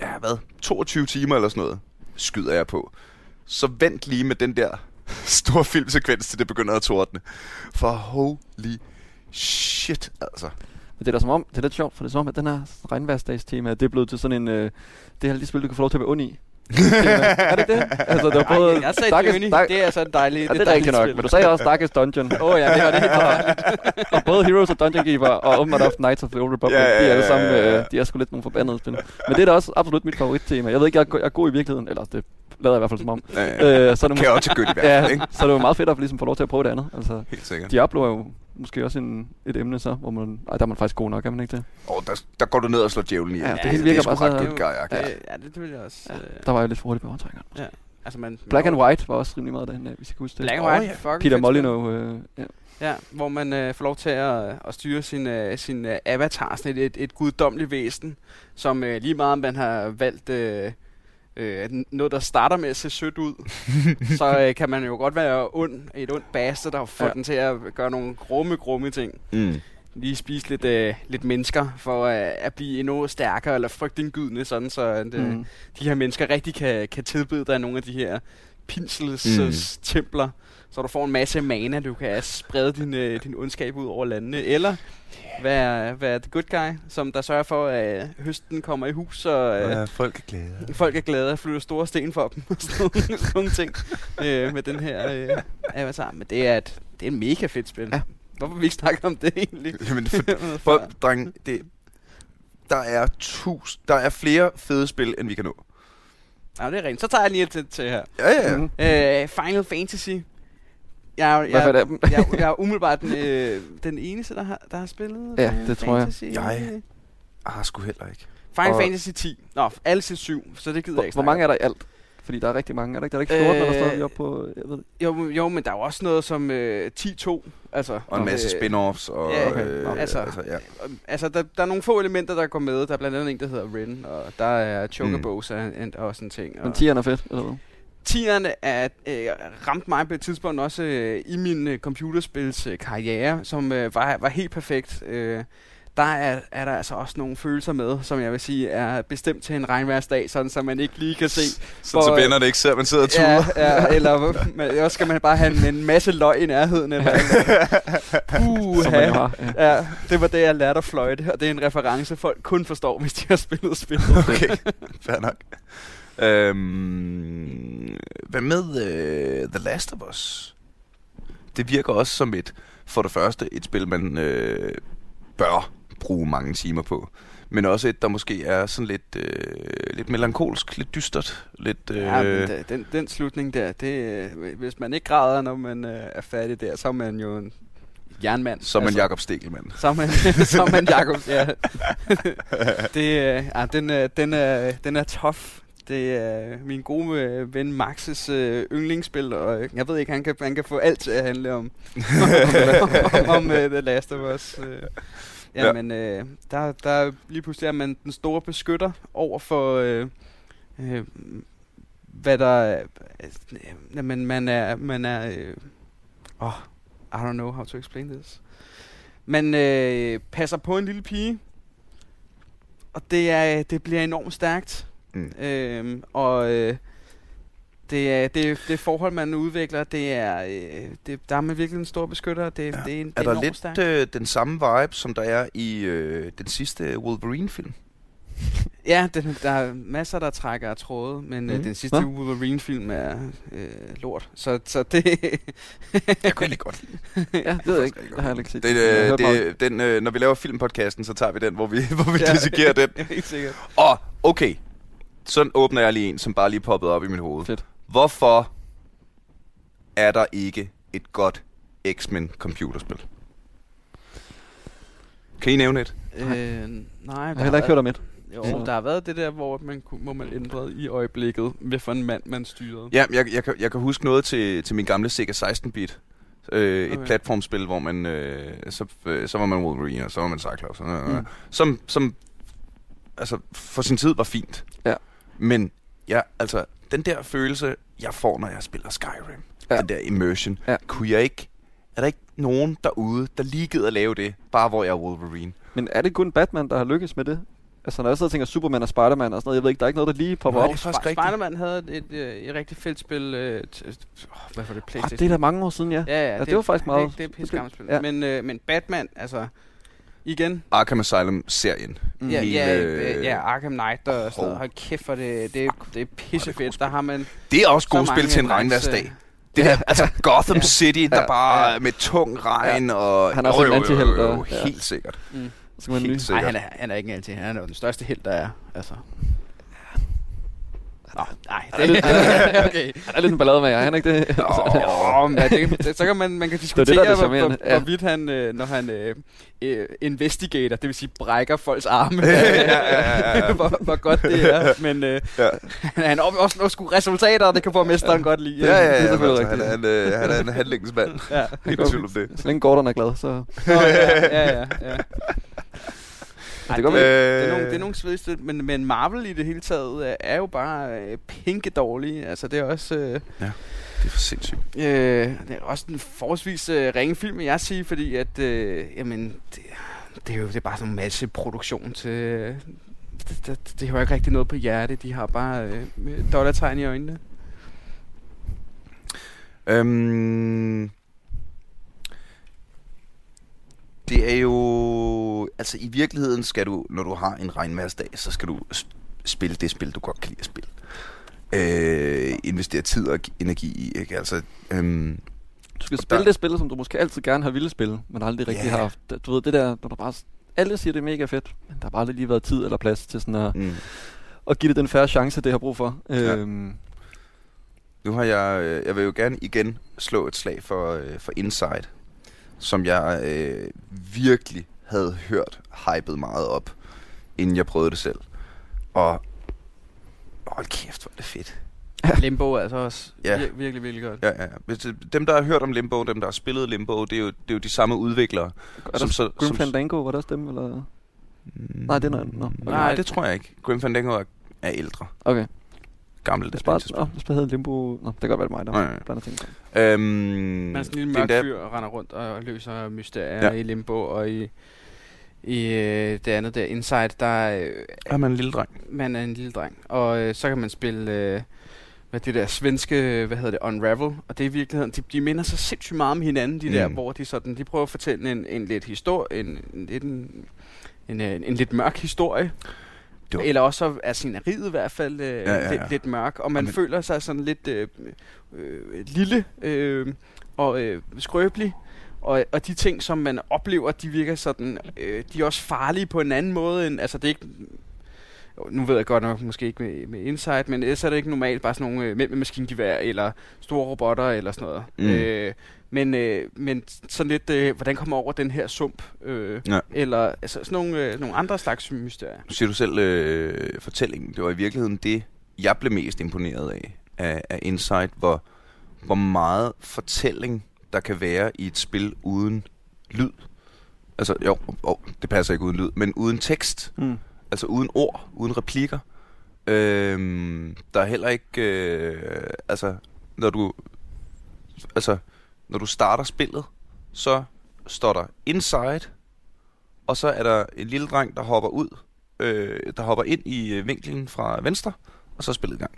[SPEAKER 1] ja hvad, 22 timer eller sådan noget, skyder jeg på. Så vent lige med den der store filmsekvens, til det begynder at tordne. For holy Shit, altså.
[SPEAKER 3] Men det er da som om, det er lidt sjovt, for det er som om, at den her regnværsdagstema, det er blevet til sådan en, øh, det her lige spil, du kan få lov til at være ond i er det det? Altså, det var både
[SPEAKER 2] Ej, jeg sagde
[SPEAKER 3] Darkest-
[SPEAKER 2] Journey.
[SPEAKER 3] Dark-
[SPEAKER 2] Det er så dejligt.
[SPEAKER 3] Ja, det er rigtigt nok, men du sagde også Darkest Dungeon.
[SPEAKER 2] Åh oh, ja, det var det helt forfærdeligt.
[SPEAKER 3] og både Heroes og Dungeon Keeper og åbenbart også Knights of the Old Republic,
[SPEAKER 1] Ja, ja,
[SPEAKER 3] de er
[SPEAKER 1] ja,
[SPEAKER 3] sammen,
[SPEAKER 1] ja, ja.
[SPEAKER 3] øh, de er sgu lidt nogle forbandede spil. Men det er da også absolut mit favorittema. Jeg ved ikke, jeg er, jeg er god i virkeligheden, eller det lader jeg i hvert fald som om.
[SPEAKER 1] Øh,
[SPEAKER 3] Øh, så er det
[SPEAKER 1] kan også godt i hvert fald,
[SPEAKER 3] ja,
[SPEAKER 1] ikke?
[SPEAKER 3] så er det jo meget fedt at ligesom få lov til at prøve det andet. Altså,
[SPEAKER 1] Helt sikkert.
[SPEAKER 3] Diablo er jo måske også en, et emne så, hvor man, ej, der er man faktisk god nok, er man ikke det?
[SPEAKER 1] Og der, der går du ned og slår djævlen i.
[SPEAKER 3] Ja, det
[SPEAKER 2] hele
[SPEAKER 1] det
[SPEAKER 3] virker
[SPEAKER 1] er sgu
[SPEAKER 3] bare
[SPEAKER 1] ret
[SPEAKER 3] så-
[SPEAKER 1] guy
[SPEAKER 2] Ja,
[SPEAKER 1] ja.
[SPEAKER 2] ja det, det vil jeg også.
[SPEAKER 3] Ja,
[SPEAKER 2] øh,
[SPEAKER 3] der var jeg lidt for hurtigt på overtrækkeren.
[SPEAKER 2] altså, man,
[SPEAKER 3] Black
[SPEAKER 2] man,
[SPEAKER 3] and White var også rimelig meget derhen, af, hvis I kan huske det.
[SPEAKER 2] Black and
[SPEAKER 1] Åh,
[SPEAKER 2] White,
[SPEAKER 1] ja.
[SPEAKER 2] fucking
[SPEAKER 3] Peter Molyneux, øh, ja.
[SPEAKER 2] Ja, hvor man øh, får lov til at, at styre sin, øh, sin øh, avatar, sådan et, et, et guddommeligt væsen, som øh, lige meget om man har valgt øh, øh, noget, der starter med at se sødt ud, så øh, kan man jo godt være ond, et ondt bastard, der får
[SPEAKER 3] Ja.
[SPEAKER 2] den til at gøre nogle grumme, grumme ting.
[SPEAKER 1] Mm.
[SPEAKER 2] lige spise lidt, øh, lidt mennesker for øh, at blive endnu stærkere eller frygtindgydende, sådan så at, øh,
[SPEAKER 3] Mm.
[SPEAKER 2] de her mennesker rigtig kan, kan tilbede dig nogle af de her pinsels
[SPEAKER 1] mm.
[SPEAKER 2] templer, så du får en masse mana, du kan sprede din, øh, din ondskab ud over landene, eller være, være the good guy, som der sørger for, at høsten kommer i hus, og øh,
[SPEAKER 1] Ja, folk er glade.
[SPEAKER 2] folk er glade og flytter store sten for dem, og sådan nogle, sådan nogle ting øh, med den her øh, avatar. Men det er et, det er et mega fedt spil.
[SPEAKER 3] Ja.
[SPEAKER 2] Hvorfor vi ikke snakket om det egentlig?
[SPEAKER 1] Jamen, for, for, dreng, det, der er tus, der er flere fede spil, end vi kan nå.
[SPEAKER 2] Ja, det er rent. Så tager jeg lige et til, til her.
[SPEAKER 1] Ja, ja, ja.
[SPEAKER 3] Mm.
[SPEAKER 2] Øh, Final Fantasy. Jeg, jeg,
[SPEAKER 3] dem?
[SPEAKER 2] jeg, jeg er umiddelbart den, øh, den eneste, der har, der har spillet
[SPEAKER 3] Ja,
[SPEAKER 2] Final
[SPEAKER 3] det tror jeg.
[SPEAKER 2] Fantasy.
[SPEAKER 1] Jeg- Ah, sgu heller ikke.
[SPEAKER 2] Final
[SPEAKER 3] Og-
[SPEAKER 2] Fantasy 10. Nå, alle til 7, så det gider jeg
[SPEAKER 3] Hvor,
[SPEAKER 2] ikke
[SPEAKER 3] hvor mange er der i alt? Fordi der er rigtig mange. Er der ikke, der er ikke 14, øh, eller står vi op på? Jeg ved.
[SPEAKER 2] Jo, jo, men der er jo også noget som øh, 10-2. Altså,
[SPEAKER 1] Og en masse
[SPEAKER 2] øh,
[SPEAKER 1] spin-offs. Og,
[SPEAKER 2] ja,
[SPEAKER 3] okay.
[SPEAKER 1] øh,
[SPEAKER 3] Nå.
[SPEAKER 2] Altså-
[SPEAKER 1] altså, ja.
[SPEAKER 2] Altså, der, der er nogle få elementer, der går med. Der er blandt andet en, der hedder Ren, og der er Chocobos mm. og, og sådan ting.
[SPEAKER 3] Men
[SPEAKER 2] Og
[SPEAKER 3] 10'eren er fedt, eller hvad?
[SPEAKER 2] Tierne er øh, ramt mig på et tidspunkt også øh, i min øh, computerspils øh, karriere, som øh, var, var helt perfekt. Øh, der er, er der altså også nogle følelser med, som jeg vil sige er bestemt til en regnværsdag, sådan så man ikke lige kan se.
[SPEAKER 1] Så,
[SPEAKER 2] For-
[SPEAKER 1] så vender det ikke, selvom man sidder og tuder.
[SPEAKER 2] Ja, ja, eller man, også skal man bare have en, en masse løg i nærheden. Eller, uh,
[SPEAKER 3] jo har. Ja.
[SPEAKER 2] Ja, det var det, jeg lærte at fløjte, og det er en reference, folk kun forstår, hvis de har spillet spillet.
[SPEAKER 1] Okay, fair nok. Øhm, hvad med uh, The Last of Us? Det virker også som et, for det første, et spil, man øh, bør bruge mange timer på. Men også et, der måske er sådan lidt, øh, lidt melankolsk, lidt dystert, lidt... Øh,
[SPEAKER 2] Ja, men da, den, den slutning der, det, øh, hvis man ikke græder, når man øh, er færdig der, så er man jo en jernmand.
[SPEAKER 1] som en Jakob Stegelmann.
[SPEAKER 2] Er man, så er man Jacob, ja. det, øh, den, er, den, er, den er tough. Det er min gode øh, ven Maxes øh, yndlingsspil, og øh, jeg ved ikke, han kan, han kan få alt til at handle om, om, om uh, The Last of Us. Øh. Ja,
[SPEAKER 1] Ja.
[SPEAKER 2] men øh, der, der lige pludselig er man den store beskytter over for, øh, øh, hvad der er, øh, jamen, man er, man er, øh, oh, I don't know how to explain this. Man øh, passer på en lille pige, og det, er, det bliver enormt stærkt.
[SPEAKER 1] Mm.
[SPEAKER 2] Øhm, og øh, det, er, det, det forhold, man udvikler, det er, øh, det, der er man virkelig en stor beskytter. Det,
[SPEAKER 1] Ja.
[SPEAKER 2] det er, en, det
[SPEAKER 1] Er der lidt øh, den samme vibe, som der er i øh, den sidste Wolverine-film?
[SPEAKER 2] Ja, den, der er masser, der trækker af tråde, men mm. øh, den sidste
[SPEAKER 3] Nå.
[SPEAKER 2] Wolverine-film er øh, lort. Så, så det...
[SPEAKER 1] Jeg kunne egentlig godt lide
[SPEAKER 3] ja, det ved jeg ikke. Det har jeg ikke set.
[SPEAKER 1] det, øh, det, den, øh, Når vi laver filmpodcasten, så tager vi den, hvor vi, hvor vi
[SPEAKER 2] Ja.
[SPEAKER 1] dissekerer den.
[SPEAKER 2] Helt sikkert.
[SPEAKER 1] Og okay, så åbner jeg lige en, som bare lige poppede op i mit hoved.
[SPEAKER 3] Fedt.
[SPEAKER 1] Hvorfor er der ikke et godt X-Men computerspil? Kan I nævne et?
[SPEAKER 2] Øh, nej,
[SPEAKER 3] Jeg har heller ikke hørt om et.
[SPEAKER 2] Jo, der har været det der, hvor man, kunne- hvor man ændrede i øjeblikket, hvad for en mand man styrede.
[SPEAKER 1] Ja, jeg, jeg, kan, jeg kan huske noget til, til min gamle Sega 16-bit. Øh, et
[SPEAKER 2] Okay.
[SPEAKER 1] platformspil, hvor man øh, så, øh, så var man Wolverine, og så var man Cyclops. Øh,
[SPEAKER 3] Mm.
[SPEAKER 1] mm. Som, som altså, for sin tid var fint.
[SPEAKER 3] Ja.
[SPEAKER 1] Men ja, altså, den der følelse, jeg får, når jeg spiller Skyrim,
[SPEAKER 3] Ja.
[SPEAKER 1] ja. den der immersion,
[SPEAKER 3] Ja.
[SPEAKER 1] ja. kunne jeg ikke... Er der ikke nogen derude, der lige gider at lave det, bare hvor jeg er Wolverine?
[SPEAKER 3] Men er det kun Batman, der har lykkes med det? Altså, når jeg sidder og tænker Superman og Spider-Man og sådan noget, jeg ved ikke, der er ikke noget, der lige popper op.
[SPEAKER 1] det
[SPEAKER 2] Sp-. Spider-Man havde et, et, et, rigtig fedt spil. Øh, t- åh, hvad var det?
[SPEAKER 3] Oh,
[SPEAKER 2] PlayStation?
[SPEAKER 3] det er da mange år siden, ja.
[SPEAKER 2] Ja, ja,
[SPEAKER 3] det var faktisk meget-
[SPEAKER 2] Det, det er et pisse gammelt spil.
[SPEAKER 3] Ja.
[SPEAKER 2] Men, øh, men Batman, altså... Igen,
[SPEAKER 1] Arkham Asylum-serien.
[SPEAKER 3] Mm.
[SPEAKER 2] ja,
[SPEAKER 1] Hele,
[SPEAKER 2] ja,
[SPEAKER 1] øh,
[SPEAKER 2] ja, Arkham Knight og sådan noget.
[SPEAKER 1] hov.
[SPEAKER 2] Hold kæft for det, det, er- det er pissefedt. Der har man
[SPEAKER 1] Det er også
[SPEAKER 2] så
[SPEAKER 1] gode spil til en regnværsdag. Det der, altså Gotham
[SPEAKER 2] Ja.
[SPEAKER 1] City, der
[SPEAKER 3] Ja.
[SPEAKER 1] bare
[SPEAKER 3] Ja.
[SPEAKER 1] med tung regn og...
[SPEAKER 3] Han er også
[SPEAKER 1] Jo,
[SPEAKER 3] en
[SPEAKER 1] jo,
[SPEAKER 3] antihelt,
[SPEAKER 1] jo,
[SPEAKER 3] ja.
[SPEAKER 1] Helt sikkert.
[SPEAKER 2] Mm.
[SPEAKER 3] Så kan man
[SPEAKER 1] Helt
[SPEAKER 3] lige...
[SPEAKER 1] sikkert.
[SPEAKER 2] Nej, han er, han er ikke altid. Han er jo den største held, der er. Altså. Nå, nej,
[SPEAKER 3] Han er lidt,
[SPEAKER 2] okay.
[SPEAKER 3] han er lidt en ballade med jer, han er ikke det?
[SPEAKER 2] Oh, ja, det, det, så kan man, man kan
[SPEAKER 3] det,
[SPEAKER 2] diskutere,
[SPEAKER 3] der er det
[SPEAKER 2] hvor.
[SPEAKER 3] Ja.
[SPEAKER 2] hvorvidt han, øh, når han øh, øh, investigator, det vil sige brækker folks arme,
[SPEAKER 1] Ja, ja, ja, ja.
[SPEAKER 2] hvor, hvor godt det er. Men øh,
[SPEAKER 1] Ja.
[SPEAKER 2] han har også nogle sgu resultater, og det kan borgmesteren godt lide.
[SPEAKER 1] Ja, ja,
[SPEAKER 3] det er
[SPEAKER 1] ja. altså, han, er en, øh, han er en handlingsmand.
[SPEAKER 2] ja.
[SPEAKER 1] Ingen tvivl om det.
[SPEAKER 3] Så længe Gordon er glad, så...
[SPEAKER 2] Nå, ja, ja, ja, ja. Ej,
[SPEAKER 3] det går
[SPEAKER 2] det, det, er
[SPEAKER 1] Øh.
[SPEAKER 2] nogle, det er nogle svedige, men, men Marvel i det hele taget øh, er jo bare øh, pinke dårlige. Altså det er også... Øh,
[SPEAKER 1] Det er for sindssygt.
[SPEAKER 2] Øh, det er også en forholdsvis øh, ringe film, vil jeg sige, fordi at, øh, jamen, det, det, er jo det er bare sådan en masse produktion til... Øh, det, det, det har jo ikke rigtig noget på hjerte, de har bare øh, dollartegn i øjnene.
[SPEAKER 1] Øhm, det er jo... Altså i virkeligheden skal du, når du har en regnværsdag, så skal du sp- spille det spil, du godt kan lide at spille. Øh, investere tid og energi i, ikke? Altså, øhm,
[SPEAKER 3] Du skal
[SPEAKER 1] Og
[SPEAKER 3] spille
[SPEAKER 1] der-
[SPEAKER 3] det spil, som du måske altid gerne har ville spille, men aldrig rigtig
[SPEAKER 1] Ja.
[SPEAKER 3] har haft. Du ved, det der, når du bare... Alle siger, det er mega fedt, men der har bare aldrig lige været tid eller plads til sådan at,
[SPEAKER 1] mm.
[SPEAKER 3] at give det den færre chance, det har brug for.
[SPEAKER 1] Ja.
[SPEAKER 3] Øhm,
[SPEAKER 1] Nu har jeg... øh, Jeg vil jo gerne igen slå et slag for, øh, for Inside, som jeg øh, virkelig havde hørt hypet meget op, inden jeg prøvede det selv. Og hold kæft, hvor er det fedt.
[SPEAKER 2] Limbo er altså også
[SPEAKER 1] Ja.
[SPEAKER 2] vir- virkelig, virkelig godt.
[SPEAKER 1] Ja, ja. Hvis det, dem, der har hørt om Limbo, dem, der har spillet Limbo, det er jo, det er jo de samme udviklere.
[SPEAKER 3] er der
[SPEAKER 1] Som så-
[SPEAKER 3] Grim
[SPEAKER 1] som-
[SPEAKER 3] Fandango, var det også dem, eller? Nej, det er noget andet. Nå, okay.
[SPEAKER 1] Nej, det tror jeg ikke. Grim Fandango er, er ældre.
[SPEAKER 3] Okay.
[SPEAKER 1] Gammel
[SPEAKER 3] Det bare, Nå, det hedder Limbo... Nå, det kan godt være det mig, der
[SPEAKER 1] Nej, nej.
[SPEAKER 3] blander ting.
[SPEAKER 1] Øhm,
[SPEAKER 2] Man er sådan en lille mørk fyr og render rundt og løser mysterier
[SPEAKER 1] Ja.
[SPEAKER 2] ja. i Limbo, og i, i øh, det andet der, Inside, der øh,
[SPEAKER 1] Er man en lille dreng?
[SPEAKER 2] man er en lille dreng. Og øh, så kan man spille, øh, hvad det der svenske, hvad hedder det, Unravel. Og det er i virkeligheden, de, de minder så sindssygt meget om hinanden, de mm. der, hvor de sådan, de prøver at fortælle en, en lidt historie, en, en, en, en, en, en lidt mørk historie.
[SPEAKER 1] Var-
[SPEAKER 2] Eller også er sceneriet i hvert fald øh, ja,
[SPEAKER 1] ja,
[SPEAKER 2] ja. Lidt, lidt mørk, og man
[SPEAKER 1] Men-
[SPEAKER 2] føler sig sådan lidt øh, øh, lille øh, og øh, skrøbelig. Og, og de ting, som man oplever, de virker sådan, øh, de er også farlige på en anden måde end, altså det er ikke, nu ved jeg godt nok måske ikke med, med Insight, men ellers er det ikke normalt bare sådan nogle øh, mænd med maskingevær, eller store robotter, eller sådan noget.
[SPEAKER 1] Mm.
[SPEAKER 2] Øh, men, øh, men sådan lidt, øh, hvordan kommer over den her sump? Øh,
[SPEAKER 1] Ja.
[SPEAKER 2] Eller altså, sådan nogle, øh, nogle andre slags mysterier.
[SPEAKER 1] Nu siger du selv øh, fortællingen. Det var i virkeligheden det, jeg blev mest imponeret af, af, af Insight, hvor, hvor meget fortælling der kan være i et spil uden lyd. Altså, jo, oh, det passer ikke uden lyd, men uden tekst.
[SPEAKER 3] Mm.
[SPEAKER 1] Altså uden ord, uden replikker. Øhm, der er heller ikke, øh, altså, når du, altså, når du starter spillet, så står der inside, og så er der en lille dreng, der hopper ud, øh, der hopper ind i øh, vinklen fra venstre, og så er spillet i gang.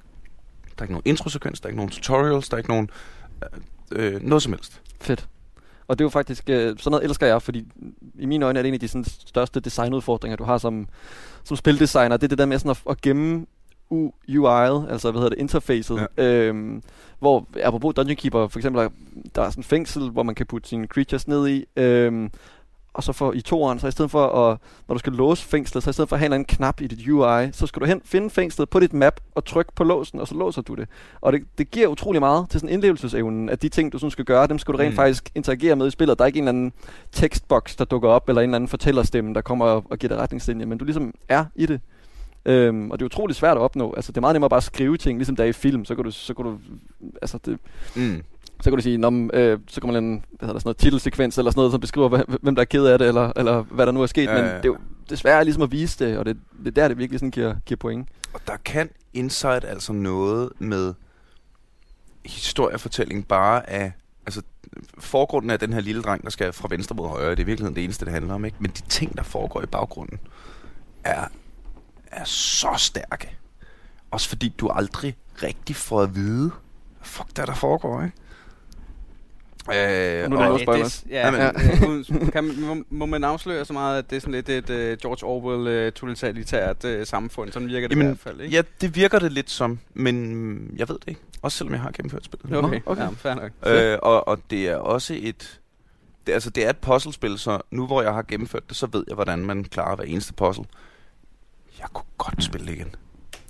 [SPEAKER 1] Der er ikke nogen introsekvens, der er ikke nogen tutorials, der er ikke nogen, øh, øh, noget som helst.
[SPEAKER 3] Fedt. Og det er jo faktisk, øh, sådan noget elsker jeg, fordi i mine øjne er det en af de sådan, største designudfordringer, du har som, som spildesigner. Det er det der med sådan at, at gemme UI'et, altså hvad hedder det, interfacet. Ja. Øhm, hvor, apropos Dungeon Keeper, for eksempel, der, er sådan en fængsel, hvor man kan putte sine creatures ned i. Øhm, og så for i toeren, så i stedet for at, når du skal låse fængslet, så i stedet for at have en eller anden knap i dit UI, så skal du hen, finde fængslet på dit map og trykke på låsen, og så låser du det. Og det, det giver utrolig meget til sådan indlevelsesevnen, at de ting, du sådan skal gøre, dem skal du rent
[SPEAKER 1] mm.
[SPEAKER 3] faktisk interagere med i spillet. Der er ikke en eller anden tekstboks, der dukker op, eller en eller anden fortællerstemme, der kommer og, og giver dig retningslinjer, men du ligesom er i det. Øhm, og det er utrolig svært at opnå. Altså, det er meget nemmere bare at skrive ting, ligesom der er i film. Så kan du, så kan du, altså det,
[SPEAKER 1] Mm.
[SPEAKER 3] så kan du sige, Nå, øh, så kommer en hvad hedder der, sådan noget, titelsekvens eller sådan noget, som beskriver, hvad, hvem der er ked af det, eller, eller hvad der nu er sket.
[SPEAKER 1] Ja,
[SPEAKER 3] Men
[SPEAKER 1] ja, ja.
[SPEAKER 3] det er jo det er svært ligesom at vise det, og det, det er der, det virkelig sådan giver, giver point.
[SPEAKER 1] Og der kan Inside altså noget med historiefortælling bare af... Altså, forgrunden af den her lille dreng, der skal fra venstre mod højre, det er i virkeligheden det eneste, det handler om, ikke? Men de ting, der foregår i baggrunden, er er så stærke. Også fordi du aldrig rigtig får at vide, hvad fuck der, der foregår, ikke? Øh,
[SPEAKER 3] Nu er der
[SPEAKER 1] og-
[SPEAKER 3] spoilers.
[SPEAKER 2] det- Ja,
[SPEAKER 1] Jamen.
[SPEAKER 2] men, kan man, må, må man afsløre så meget, at det er sådan lidt et uh, George Orwell uh, totalitært uh, samfund? Sådan virker det
[SPEAKER 1] Jamen,
[SPEAKER 2] i hvert fald, ikke?
[SPEAKER 1] Ja, det virker det lidt som, men jeg ved det ikke. Også selvom jeg har gennemført spillet.
[SPEAKER 2] Okay,
[SPEAKER 3] Nå, okay.
[SPEAKER 2] Ja, fair nok.
[SPEAKER 1] Øh, og, og det er også et... Det, altså, det er et puzzlespil, så nu hvor jeg har gennemført det, så ved jeg, hvordan man klarer hver eneste puzzle. Jeg kunne godt spille det igen.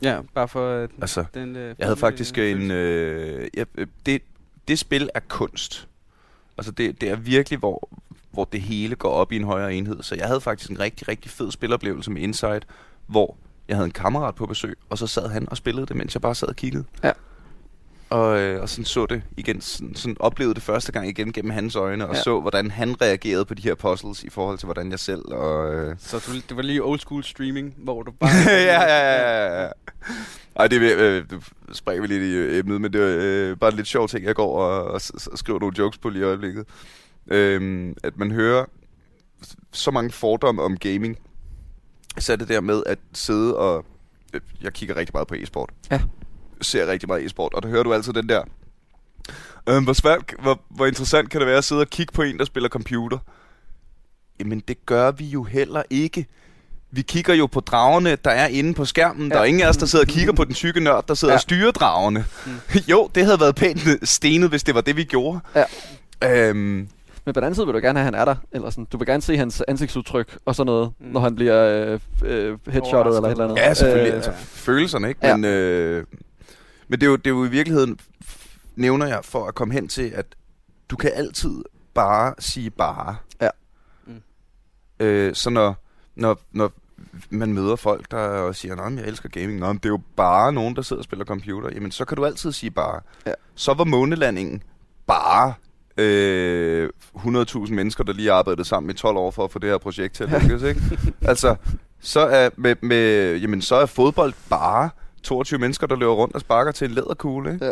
[SPEAKER 2] Ja, bare for uh,
[SPEAKER 1] Altså,
[SPEAKER 2] den... Uh,
[SPEAKER 1] jeg havde faktisk en... Øh, ja, øh, det, det spil er kunst. Altså, det, det er virkelig, hvor, hvor det hele går op i en højere enhed. Så jeg havde faktisk en rigtig, rigtig fed spiloplevelse med Inside, hvor jeg havde en kammerat på besøg, og så sad han og spillede det, mens jeg bare sad og kiggede.
[SPEAKER 3] Ja.
[SPEAKER 1] Og, øh, og sådan så det igen, sådan, sådan oplevede det første gang igen gennem hans øjne, og
[SPEAKER 3] Ja.
[SPEAKER 1] så, hvordan han reagerede på de her puzzles i forhold til, hvordan jeg selv og... Øh,
[SPEAKER 2] Så du, det var lige old school streaming, hvor du bare...
[SPEAKER 1] ja, ja, ja, ja. Ej, det øh, det springer vi lidt i øh, emnet, men det er øh, bare lidt sjov ting, jeg går og, og, og skriver nogle jokes på lige i øjeblikket. Øhm, at man hører så mange fordomme om gaming, så er det der med at sidde og... øh, Jeg kigger rigtig meget på e-sport.
[SPEAKER 3] Ja.
[SPEAKER 1] Ser rigtig meget e-sport, og der hører du altid den der... Øhm, hvor, svært, hvor, hvor interessant kan det være at sidde og kigge på en, der spiller computer? Jamen, det gør vi jo heller ikke. Vi kigger jo på dragerne, der er inde på skærmen. Ja. Der er ingen af os, der sidder og kigger på den tykke nørd, der sidder ja. Og styrer dragerne. Mm. jo, det havde været pænt stenet, hvis det var det, vi gjorde.
[SPEAKER 3] Ja.
[SPEAKER 1] Øhm,
[SPEAKER 3] Men på den anden side vil du gerne have, at han er der. Eller sådan. Du vil gerne se hans ansigtsudtryk og sådan noget,
[SPEAKER 2] Mm.
[SPEAKER 3] mm. når han bliver øh, øh, headshottet eller et eller andet.
[SPEAKER 1] ja, selvfølgelig.
[SPEAKER 3] Øh,
[SPEAKER 1] altså, følelserne, ikke?
[SPEAKER 3] ja.
[SPEAKER 1] Men, øh, men det, er jo, det er jo i virkeligheden, nævner jeg, for at komme hen til, at du kan altid bare sige bare.
[SPEAKER 3] Ja.
[SPEAKER 2] Mm.
[SPEAKER 1] Øh, så når, når, når man møder folk, der siger, nej, jeg elsker gaming. Nå, men det er jo bare nogen, der sidder og spiller computer. Jamen, så kan du altid sige bare.
[SPEAKER 3] Ja.
[SPEAKER 1] Så var månelandingen bare øh, 100.000 mennesker, der lige arbejdede sammen i 12 år for at få det her projekt til at lykkes, ikke? altså, så er, med, med, jamen, så er fodbold bare 22 mennesker, der løber rundt og sparker til en læderkugle, ikke?
[SPEAKER 3] Ja.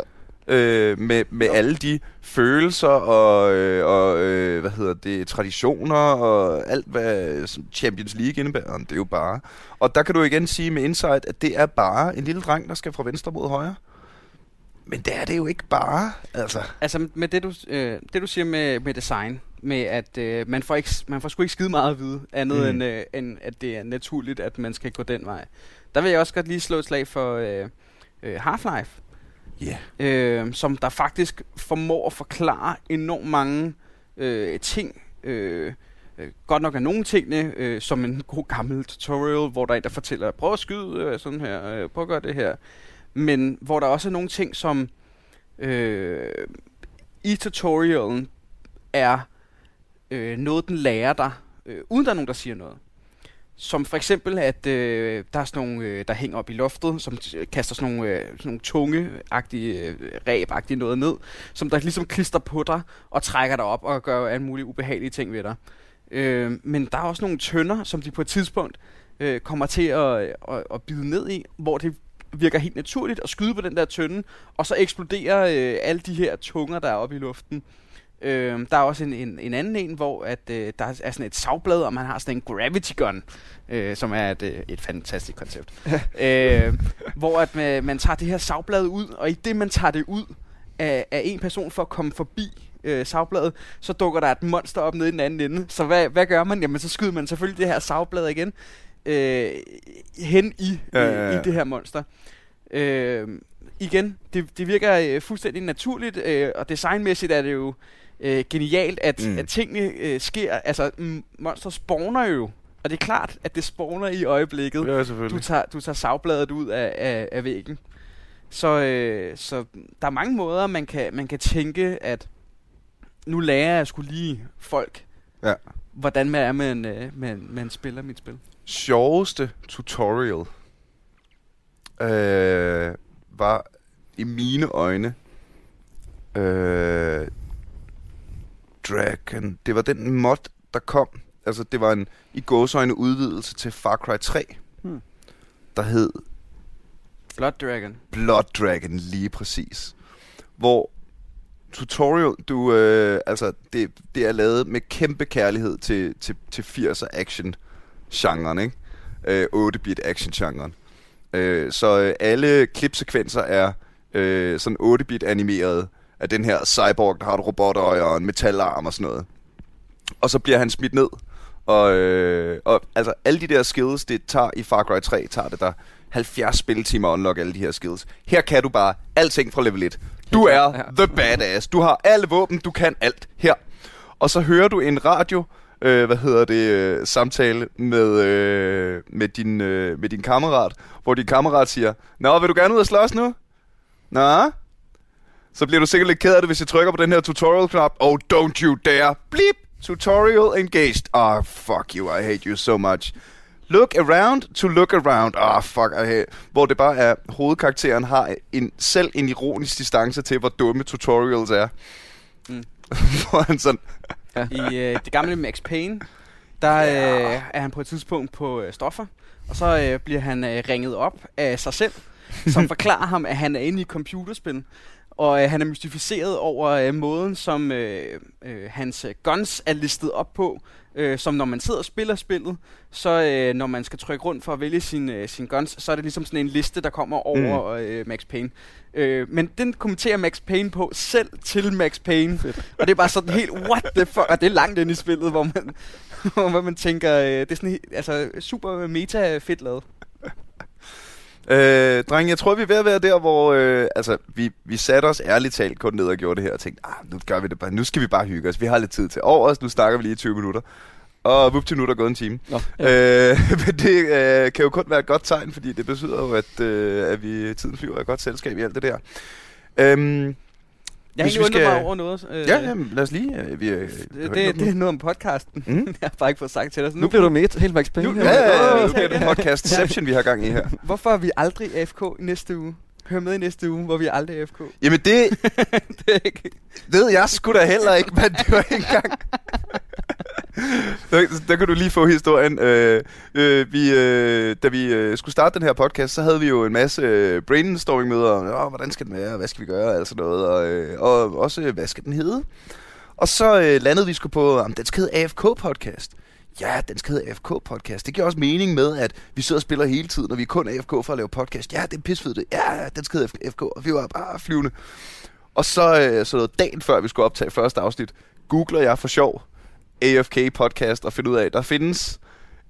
[SPEAKER 1] Øh, med, med alle de følelser og, øh, og øh, hvad hedder det, traditioner og alt, hvad som Champions League indebærer. Det er jo bare. Og der kan du igen sige med Insight, at det er bare en lille dreng, der skal fra venstre mod højre. Men det er det jo ikke bare, altså.
[SPEAKER 2] Altså med det du, øh, det du siger med, med design, med at øh, man, får ikke, man får sgu ikke skide meget at vide, andet
[SPEAKER 1] mm.
[SPEAKER 2] end, øh, end at det er naturligt, at man skal gå den vej. Der vil jeg også godt lige slå et slag for øh, øh, Half-Life,
[SPEAKER 1] Ja.
[SPEAKER 2] øh, som der faktisk formår at forklare enormt mange øh, ting. Øh, øh, godt nok er nogle tingene, øh, som en god gammel tutorial, hvor der er en, der fortæller, prøv at skyde øh, sådan her, øh, prøv at gøre det her. Men hvor der også er nogle ting, som øh, i tutorialen er øh, noget, den lærer dig, øh, uden der er nogen, der siger noget. Som for eksempel, at øh, der er sådan nogle, øh, der hænger op i loftet, som t- kaster sådan nogle, øh, sådan nogle tunge-agtige, øh, ræb noget ned, som der ligesom klister på dig og trækker dig op og gør alle mulige ubehagelige ting ved dig. Øh, men der er også nogle tønder, som de på et tidspunkt øh, kommer til at, øh, at, at bide ned i, hvor det virker helt naturligt at skyde på den der tønde, og så eksploderer øh, alle de her tunger, der er oppe i luften. Øh, der er også en, en, en anden en, hvor at, øh, der er sådan et savblad, og man har sådan en gravity gun, øh, som er et, øh, et fantastisk koncept. øh, hvor at man, man tager det her savblad ud, og i det man tager det ud af, af en person for at komme forbi øh, savbladet, så dukker der et monster op nede i den anden ende. Så hvad, hvad gør man? Jamen så skyder man selvfølgelig det her savblad igen øh, hen i,
[SPEAKER 1] Ja,
[SPEAKER 2] ja,
[SPEAKER 1] ja,
[SPEAKER 2] ja,
[SPEAKER 1] ja.
[SPEAKER 2] i det her monster. Øh, igen, det, det virker øh, fuldstændig naturligt, øh, og designmæssigt er det jo øh, genialt, at,
[SPEAKER 1] Mm.
[SPEAKER 2] at tingene øh, sker. Altså, mm, monster spawner jo, og det er klart, at det spawner i øjeblikket.
[SPEAKER 1] Ja,
[SPEAKER 2] Du tager, du tager savbladet ud af, af, af væggen. Så, øh, så der er mange måder, man kan, man kan tænke, at nu lærer jeg skulle lige folk,
[SPEAKER 1] Ja.
[SPEAKER 2] hvordan man er, man, øh, man, man spiller mit spil.
[SPEAKER 1] Sjoveste tutorial øh, var i mine øjne øh, Dragon. Det var den mod, der kom. Altså, det var en i gåsøjne udvidelse til Far Cry 3,
[SPEAKER 3] Hmm.
[SPEAKER 1] der hed
[SPEAKER 2] Blood Dragon.
[SPEAKER 1] Blood Dragon lige præcis. Hvor tutorial, du, øh, altså, det, det er lavet med kæmpe kærlighed til, til, til 80'er action-genren, ikke? Øh, 8-bit action-genren. Øh, så øh, alle klipsekvenser er øh, sådan 8-bit animeret af den her cyborg, der har et robotøje og en metalarm og sådan noget. Og så bliver han smidt ned. Og, øh, og altså, alle de der skills, det tager i Far Cry 3, tager det der 70 spiltimer at unlock alle de her skills. Her kan du bare alting fra level 1. Du er the badass. Du har alle våben, du kan alt her. Og så hører du en radio, øh, hvad hedder det, øh, samtale med, øh, med, din, øh, med din kammerat, hvor din kammerat siger, Nå, vil du gerne ud og slås nu? Nå? Så bliver du sikkert lidt ked af det, hvis jeg trykker på den her tutorial-knap. Oh, don't you dare. Blip! Tutorial engaged. Oh, fuck you, I hate you so much. Look around to look around. Ah, oh, fuck, I hate. Hvor det bare er, hovedkarakteren har en, selv en ironisk distance til, hvor dumme tutorials er.
[SPEAKER 2] Mm.
[SPEAKER 1] hvor han sådan...
[SPEAKER 2] I øh, det gamle Max Payne, der øh, er han på et tidspunkt på øh, stoffer, og så øh, bliver han øh, ringet op af sig selv, som forklarer ham, at han er inde i computerspil. Og øh, han er mystificeret over øh, måden, som øh, øh, hans øh, guns er listet op på. Øh, som når man sidder og spiller spillet, så øh, når man skal trykke rundt for at vælge sin, øh, sin guns, så er det ligesom sådan en liste, der kommer over mm. øh, Max Payne. Øh, men den kommenterer Max Payne på selv til Max Payne. Fedt. Og det er bare sådan helt, what the fuck? Og det er langt ind i spillet, hvor man, hvor man tænker, øh, det er sådan helt, altså super meta fedt lavet.
[SPEAKER 1] Øh, dreng, jeg tror, vi er ved at være der, hvor... Øh, altså, vi, vi satte os ærligt talt kun ned og gjorde det her og tænkte, ah, nu gør vi det bare. Nu skal vi bare hygge os. Vi har lidt tid til over os. Nu snakker vi lige i 20 minutter. Og vup til nu er der gået en time.
[SPEAKER 3] Nå,
[SPEAKER 1] ja. øh, men det øh, kan jo kun være et godt tegn, fordi det betyder jo, at, øh, at vi tiden flyver er et godt selskab i alt det der. Øhm,
[SPEAKER 2] Jeg har egentlig
[SPEAKER 1] skal-
[SPEAKER 2] mig over noget. Øh,
[SPEAKER 1] ja, jamen, lad os lige... Øh, vi, øh,
[SPEAKER 2] det, det, det er noget om podcasten.
[SPEAKER 1] Mm.
[SPEAKER 2] jeg har bare ikke fået sagt til dig. Så
[SPEAKER 3] Nu bliver du med helt Max Payne.
[SPEAKER 2] Nu-
[SPEAKER 3] her.
[SPEAKER 1] Ja, ja, ja, nu bliver det podcastception, vi har gang i her.
[SPEAKER 2] Hvorfor er vi aldrig AFK i næste uge? Hør med i næste uge, hvor vi er aldrig AFK.
[SPEAKER 1] Jamen, det
[SPEAKER 2] det er ikke...
[SPEAKER 1] ved jeg sgu da heller ikke, men det var ikke engang der, der kan du lige få historien. Øh, øh, vi, øh, da vi øh, skulle starte den her podcast, så havde vi jo en masse øh, brainstorming-møder om, hvordan skal den være, hvad skal vi gøre, altså noget, og, øh, og også, øh, hvad skal den hedde? Og så øh, landede vi sgu på, om den skal hedde AFK-podcast. Ja, den skal hedde AFK-podcast. Det giver også mening med, at vi sidder og spiller hele tiden, og vi er kun AFK for at lave podcast. Ja, det er pissefedt. det. Ja, den skal hedde AFK, og vi var bare flyvende. Og så, øh, så noget dagen før vi skulle optage første afsnit, googler jeg for sjov AFK podcast og finder ud af, at der findes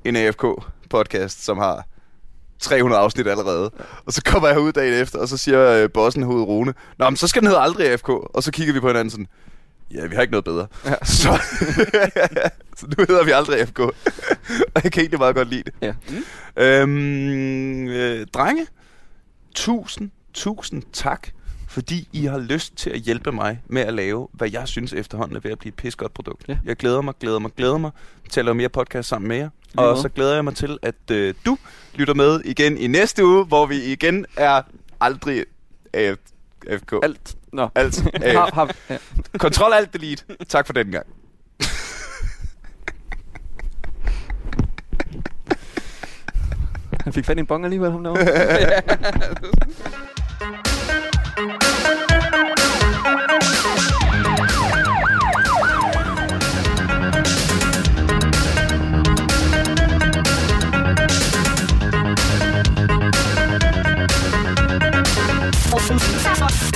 [SPEAKER 1] en AFK podcast, som har 300 afsnit allerede. Og så kommer jeg ud dagen efter, og så siger øh, bossen hoved Rune, Nå, men så skal den hedde aldrig AFK. Og så kigger vi på hinanden sådan, ja, vi har ikke noget bedre. Ja. Så, så nu hedder vi aldrig AFK. og jeg kan egentlig meget godt lide det.
[SPEAKER 3] Ja.
[SPEAKER 1] Øhm, øh, drenge, tusind, tusind tak, fordi I har lyst til at hjælpe mig med at lave, hvad jeg synes efterhånden er ved at blive et pissegodt produkt.
[SPEAKER 3] Ja.
[SPEAKER 1] Jeg glæder mig, glæder mig, glæder mig til at lave mere podcast sammen med jer.
[SPEAKER 3] Lige
[SPEAKER 1] Og
[SPEAKER 3] måde.
[SPEAKER 1] så glæder jeg mig til, at øh, du lytter med igen i næste uge, hvor vi igen er aldrig AF, AFK.
[SPEAKER 3] Alt. Nå.
[SPEAKER 1] Alt.
[SPEAKER 3] Har, ja.
[SPEAKER 1] Kontrol alt delete. Tak for den gang.
[SPEAKER 3] Han fik fat i en bong alligevel, ham derovre. Thank.